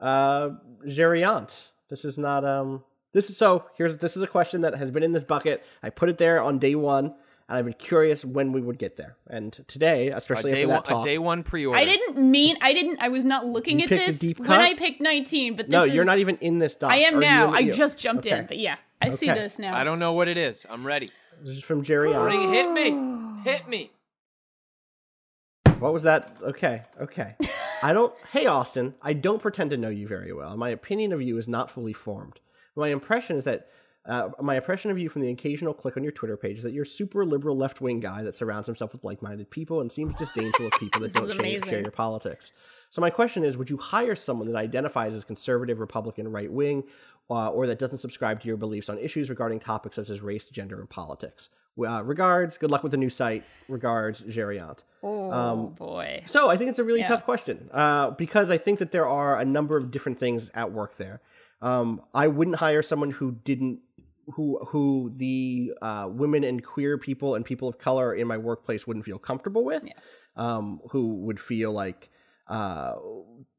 uh Geraint. This is not um this is so here's this is a question that has been in this bucket. I put it there on day 1 and I've been curious when we would get there. And today, A especially day, after one, that talk, a day one pre-order. I didn't mean, I didn't, I was not looking You at this when? I picked 19, but this No, is, you're not even in this doc. I am Are now. I just jumped okay. in, but yeah, I see this now. I don't know what it is. I'm ready. This is from Geraint. Bring, hit me. Hit me. What was that? Okay, okay. I don't. Hey, Austin. I don't pretend to know you very well. My opinion of you is not fully formed. My impression is that. Uh, my impression of you from the occasional click on your Twitter page is that you're a super liberal left wing guy that surrounds himself with like minded people and seems disdainful of people that don't share, share your politics. So, my question is would you hire someone that identifies as conservative, Republican, right wing, uh, or that doesn't subscribe to your beliefs on issues regarding topics such as race, gender, and politics? Uh, regards, good luck with the new site. Regards, Geraint. oh, um, boy. So I think it's a really Yeah. tough question uh, because I think that there are a number of different things at work there. Um, I wouldn't hire someone who didn't who who the uh, women and queer people and people of color in my workplace wouldn't feel comfortable with. Yeah. Um, who would feel like uh,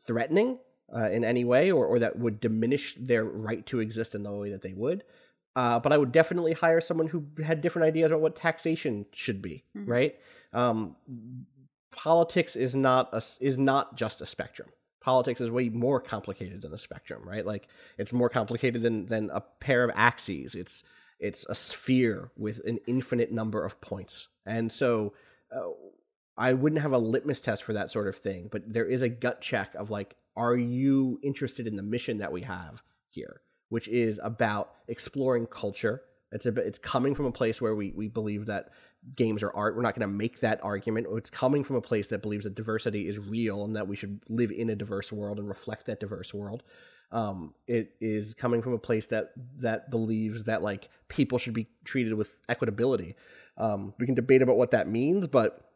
threatening uh, in any way, or or that would diminish their right to exist in the way that they would. Uh, but I would definitely hire someone who had different ideas about what taxation should be, Mhm. right? Um, politics is not a, is not just a spectrum. Politics is way more complicated than a spectrum, right? Like it's more complicated than than a pair of axes. It's it's a sphere with an infinite number of points, and so uh, I wouldn't have a litmus test for that sort of thing. But there is a gut check of like, are you interested in the mission that we have here, which is about exploring culture. It's a, it's coming from a place where we we believe that games are art. We're not going to make that argument. It's coming from a place that believes that diversity is real and that we should live in a diverse world and reflect that diverse world. Um, it is coming from a place that that believes that like people should be treated with equitability. Um, we can debate about what that means, but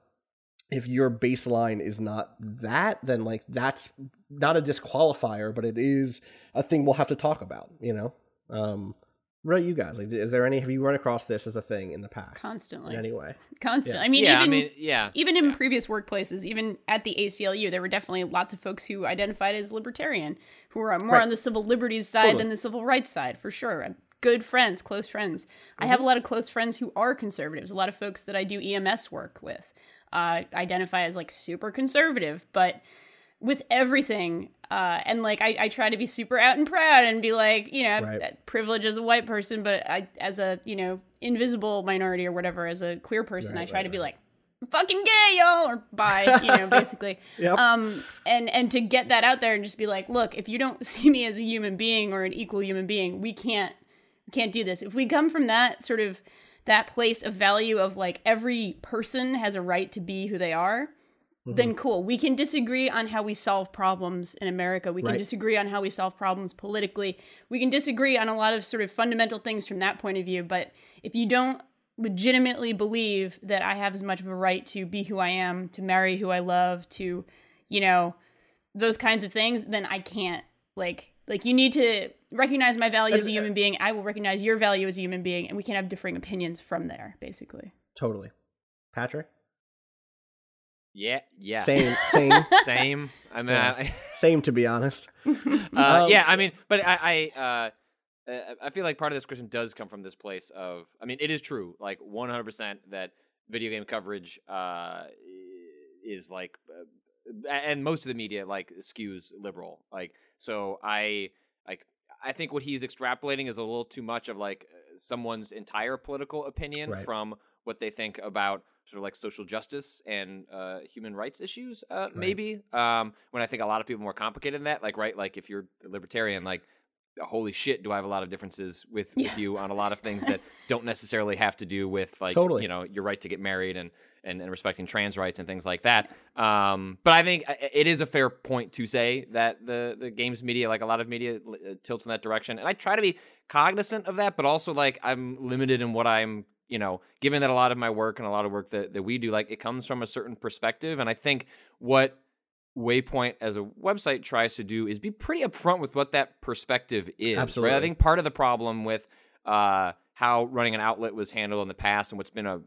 if your baseline is not that, then like that's not a disqualifier, but it is a thing we'll have to talk about. You know. Um, What about you guys? Like, is there any? Have you run across this as a thing in the past? Constantly. Anyway, any way? Constant. Yeah. I mean, yeah, even I mean, yeah. even in yeah. previous workplaces, even at the ACLU, there were definitely lots of folks who identified as libertarian, who were more Right. on the civil liberties side Totally. than the civil rights side, for sure. Good friends, close friends. I Mm-hmm. have a lot of close friends who are conservatives. A lot of folks that I do EMS work with uh, identify as like super conservative, but with everything uh and like I, I try to be super out and proud and be like you know Right. privilege as a white person but i as a you know invisible minority or whatever as a queer person Right, i try right, to be like fucking gay y'all or bye you know basically Yep. um and and to get that out there and just be like look if you don't see me as a human being or an equal human being we can't we can't do this if we come from that sort of that place of value of like every person has a right to be who they are then mm-hmm. cool. We can disagree on how we solve problems in America. We can Right. disagree on how we solve problems politically. We can disagree on a lot of sort of fundamental things from that point of view. But if you don't legitimately believe that I have as much of a right to be who I am, to marry who I love, to, you know, those kinds of things, then I can't. Like, like you need to recognize my value as a human being. I will recognize your value as a human being, and we can have differing opinions from there, basically. Totally. Patrick. yeah, yeah. Same. Same. Same. I mean, Yeah. I, same. To be honest. Uh, Um, yeah, I mean, but I, I, uh, uh, I feel like part of this question does come from this place of, I mean, it is true, like 100% that video game coverage uh, is like, uh, and most of the media like skews liberal. Like, so I, like, I think what he's extrapolating is a little too much of like someone's entire political opinion Right. from what they think about sort of like social justice and uh, human rights issues, uh, maybe. Um, when I think a lot of people are more complicated than that, like right, like if you're a libertarian, like holy shit, do I have a lot of differences with, Yeah. with you on a lot of things that don't necessarily have to do with like Totally. you know your right to get married and, and and respecting trans rights and things like that. Um, but I think uh, it is a fair point to say that the the games media, like a lot of media, uh, tilts in that direction, and I try to be cognizant of that, but also like I'm limited in what I'm you know, given that a lot of my work and a lot of work that, that we do, like it comes from a certain perspective. And I think what Waypoint as a website tries to do is be pretty upfront with what that perspective is. Right? Absolutely. I think part of the problem with uh, how running an outlet was handled in the past and what's been a,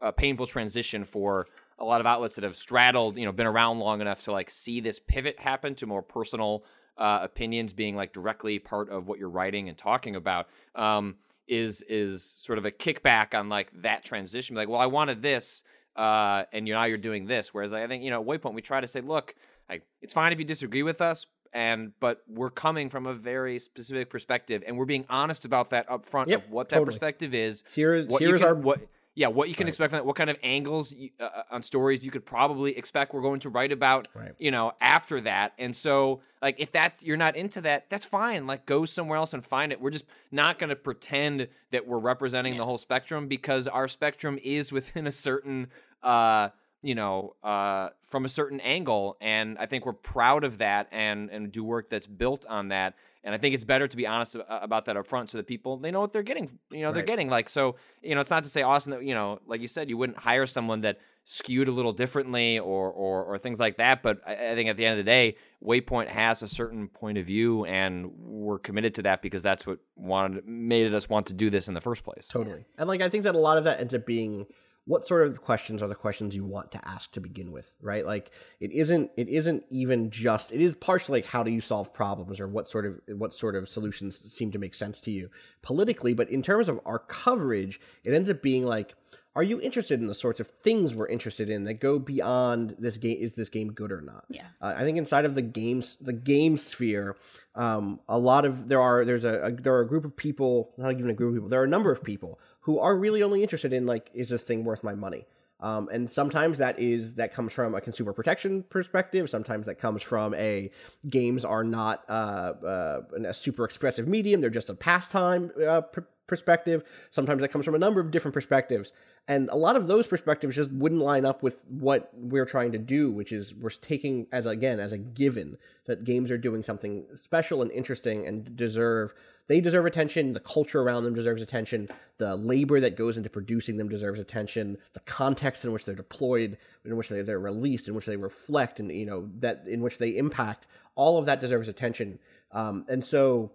a painful transition for a lot of outlets that have straddled, you know, been around long enough to like see this pivot happen to more personal uh, opinions being like directly part of what you're writing and talking about. Um, is is sort of a kickback on like that transition. Like, well, I wanted this, uh, and you now you're doing this. Whereas I think you know, at Waypoint, we try to say, look, like it's fine if you disagree with us, and but we're coming from a very specific perspective, and we're being honest about that up front Yep, of what that totally. perspective is. Here, you here's can- our what yeah what you can Right. expect from that. What kind of angles you, uh, on stories you could probably expect we're going to write about. Right. You know, after that, and so like if that you're not into that, that's fine. Like go somewhere else and find it. We're just not going to pretend that we're representing the whole spectrum because our spectrum is within a certain uh you know uh from a certain angle and I think we're proud of that and and do work that's built on that. And I think it's better to be honest about that up front so that people they know what they're getting. You know, they're getting like so. You know, it's not to say Austin that you know, like you said, you wouldn't hire someone that skewed a little differently or or, or things like that. But I, I think at the end of the day, Waypoint has a certain point of view, and we're committed to that because that's what wanted made us want to do this in the first place. Totally. And like I think that a lot of that ends up being what sort of questions are the questions you want to ask to begin with, right? Like it isn't it isn't even just it is partially like how do you solve problems or what sort of what sort of solutions seem to make sense to you politically, but in terms of our coverage, it ends up being like are you interested in the sorts of things we're interested in that go beyond this game? Is this game good or not? Yeah. Uh, I think inside of the games, the game sphere, um, a lot of there are there's a, a there are a group of people, not even a group of people, there are a number of people who are really only interested in like, is this thing worth my money? Um, and sometimes that is that comes from a consumer protection perspective. Sometimes that comes from a games are not uh, uh, a super expressive medium; they're just a pastime uh, perspective. Sometimes that comes from a number of different perspectives, and a lot of those perspectives just wouldn't line up with what we're trying to do, which is we're taking as again as a given that games are doing something special and interesting and deserve they deserve attention. The culture around them deserves attention. The labor that goes into producing them deserves attention. The context in which they're deployed, in which they, they're released, in which they reflect, and you know that in which they impact. All of that deserves attention. Um, and so,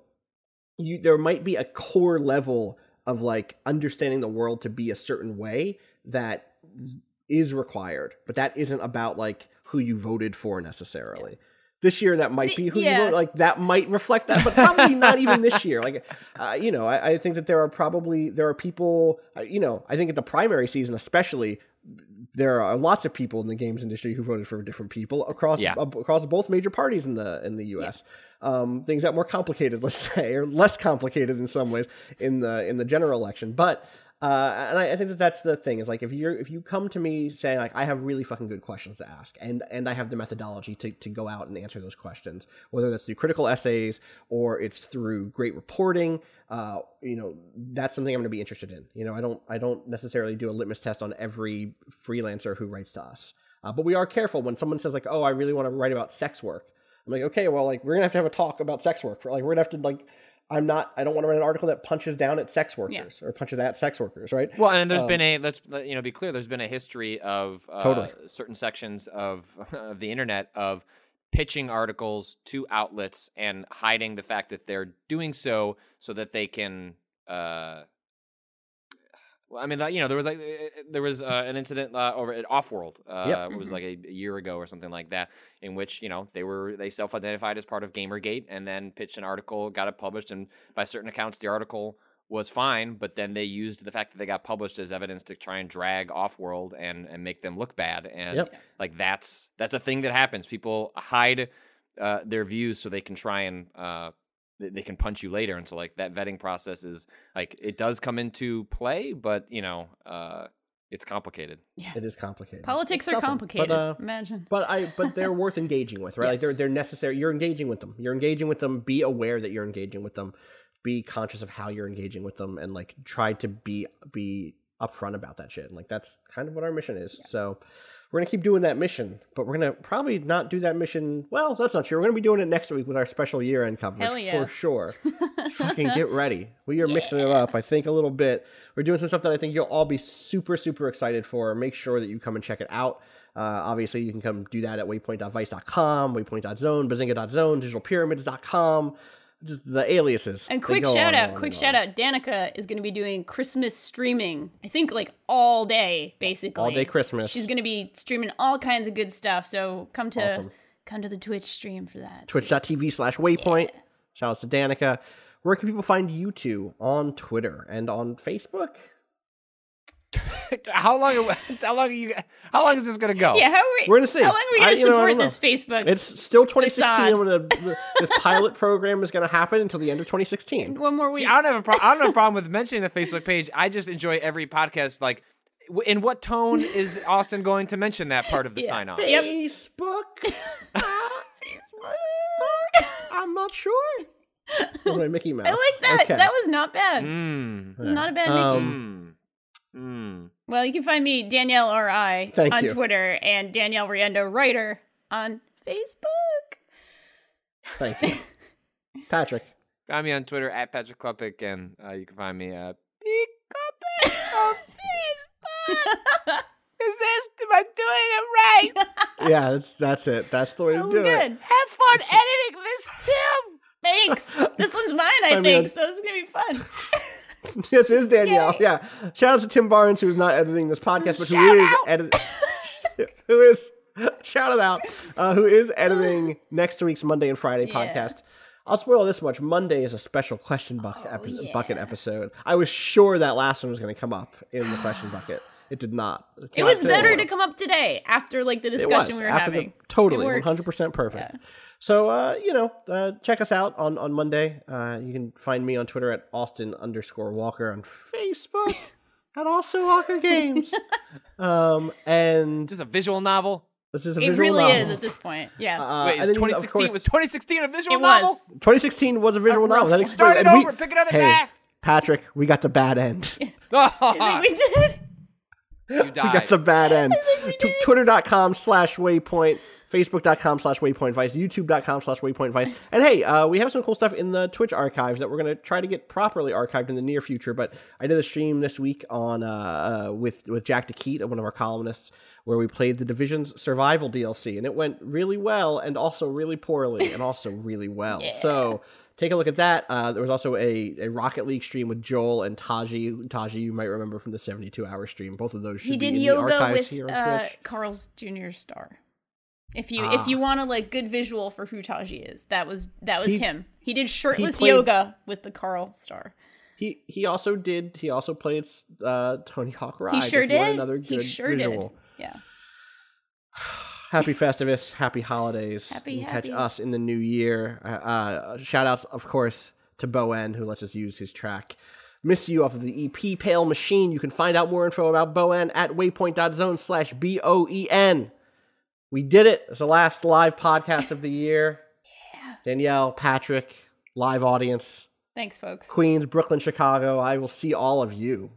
you there might be a core level of like understanding the world to be a certain way that is required, but that isn't about like who you voted for necessarily. This year, that might be who Yeah. you. Like that might reflect that, but probably not even this year. Like, uh, you know, I, I think that there are probably there are people. Uh, you know, I think at the primary season, especially, there are lots of people in the games industry who voted for different people across Yeah. across both major parties in the in the U.S. Um, things that more complicated, let's say, or less complicated in some ways in the in the general election. But uh, and I, I think that that's the thing is like if you're if you come to me saying like I have really fucking good questions to ask and and I have the methodology to to go out and answer those questions, whether that's through critical essays or it's through great reporting. Uh, you know, that's something I'm going to be interested in. You know, I don't I don't necessarily do a litmus test on every freelancer who writes to us. Uh, but we are careful when someone says like, "Oh, I really want to write about sex work." I'm like, "Okay, well, like we're gonna have to have a talk about sex work. Like we're gonna have to like, I'm not, I don't want to write an article that punches down at sex workers or punches at sex workers, right? Well, and there's Um, been a let's you know be clear. There's been a history of uh, Totally. certain sections of of the internet of pitching articles to outlets and hiding the fact that they're doing so so that they can. Uh, well, I mean, like, you know, there was like uh, there was uh, an incident uh, over at Offworld. Uh, Yep. It was like a, a year ago or something like that, in which you know they were they self-identified as part of GamerGate and then pitched an article, got it published, and by certain accounts, the article was fine, but then they used the fact that they got published as evidence to try and drag Offworld and and make them look bad. And Yep. like that's that's a thing that happens. People hide uh, their views so they can try and uh, they they can punch you later. And so like that vetting process is like it does come into play, but you know uh, it's complicated. Yeah. It is complicated. Politics It's are complicated. But, uh, Imagine. but I but they're worth engaging with, right? Like they're they're necessary. You're engaging with them. You're engaging with them. Be aware that you're engaging with them. Be conscious of how you're engaging with them, and like try to be be upfront about that shit. And like that's kind of what our mission is. So we're gonna keep doing that mission, but we're gonna probably not do that mission. Well, that's not true. We're gonna be doing it next week with our special year end coverage yeah. for sure. Fucking get ready. We are mixing it up, I think, a little bit. We're doing some stuff that I think you'll all be super, super excited for. Make sure that you come and check it out. Uh, obviously, you can come do that at waypoint.vice.com, waypoint.zone, bazinga.zone, digitalpyramids.com, just the aliases. And quick shout out, quick shout out. Danica is going to be doing Christmas streaming. I think like all day, basically. All day Christmas. She's going to be streaming all kinds of good stuff. So come to Awesome. come to the Twitch stream for that. Twitch.tv slash waypoint. Shout out to Danica. Where can people find you two on Twitter and on Facebook? how long? How long are you? How long is this gonna go? Yeah, how are we? We're gonna see. How long are we going to I support don't know. this Facebook? It's still 2016. Facade. I'm gonna, this pilot program is going to happen until the end of 2016. one more week. See, I don't have a pro- I don't have a problem with mentioning the Facebook page. I just enjoy every podcast. Like, w- in what tone is Austin going to mention that part of the Yeah. sign off? Yep. Facebook. I'm not sure. That's my Mickey Mouse. I like that. Okay. That was not bad. Mm. It was not a bad Mickey. Um, Mm. Mm. Well, you can find me Danielle R I Thank on you. Twitter and Danielle Riendeau Writer on Facebook. Thank you, Patrick. Find me on Twitter at Patrick Klepek, and uh, you can find me at P. Klepek on Facebook. Is this? Am I doing it right? Yeah, that's that's it. That's the way That to do good. it. Have fun editing this, Tim. Thanks. this one's mine, I, I think, mean- so it's gonna be fun. This is Danielle. Yeah. Shout out to Tim Barnes, who's not editing this podcast, but who Shout is editing. who is shout it out? Uh, who is editing next week's Monday and Friday Yeah. podcast? I'll spoil this much. Monday is a special question bucket, Oh, epi- yeah. bucket episode. I was sure that last one was going to come up in the question bucket. It did not. It came out was today. better to come up today after like the It discussion was we were after having. the totally It one worked. hundred percent perfect. Yeah. So uh, you know, uh, check us out on on Monday. Uh, you can find me on Twitter at Austin underscore Walker on Facebook at also Walker Games. um, and Is this a visual novel? this is a It visual novel. It really novel. is at this point. Yeah. Uh, Wait, and is then, you know, of 2016 course, was 2016 a visual it novel? was. 2016 was a visual A novel. rough That explains Start it and we- over. Pick another hey, path. Patrick, we got the bad end. I think we did. You we got the bad end. Tw- Twitter.com slash waypoint. Facebook.com slash Waypoint Vice, YouTube.com slash Waypoint Vice. And hey, uh, we have some cool stuff in the Twitch archives that we're going to try to get properly archived in the near future. But I did a stream this week on uh, uh, with, with Jack de Quidt, one of our columnists, where we played the Division's Survival DLC. And it went really well and also really poorly and also really well. So take a look at that. Uh, there was also a, a Rocket League stream with Joel and Taji. Taji, you might remember from the 72 hour stream. Both of those should He be did in yoga with uh, Carl's Jr. star. If you Ah. if you want a like good visual for who Taji is, that was that was He- him. He did shirtless played- yoga with the Carl star. He he also did he also played uh, Tony Hawk Ride. He sure if you want did. Another he good sure visual. did. Yeah. Happy Festivus, happy holidays. Happy, You happy. Catch us in the new year. Uh, uh, shout outs, of course, to bo en, who lets us use his track. Miss you off of the EP Pale Machine. You can find out more info about bo en at waypoint.zone slash B O E N. We did it. It's the last live podcast of the year. yeah. Danielle, Patrick, live audience, Thanks, folks. Queens, Brooklyn, Chicago. I will see all of you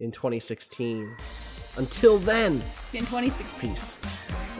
in 2016. Until then, In 2016. peace.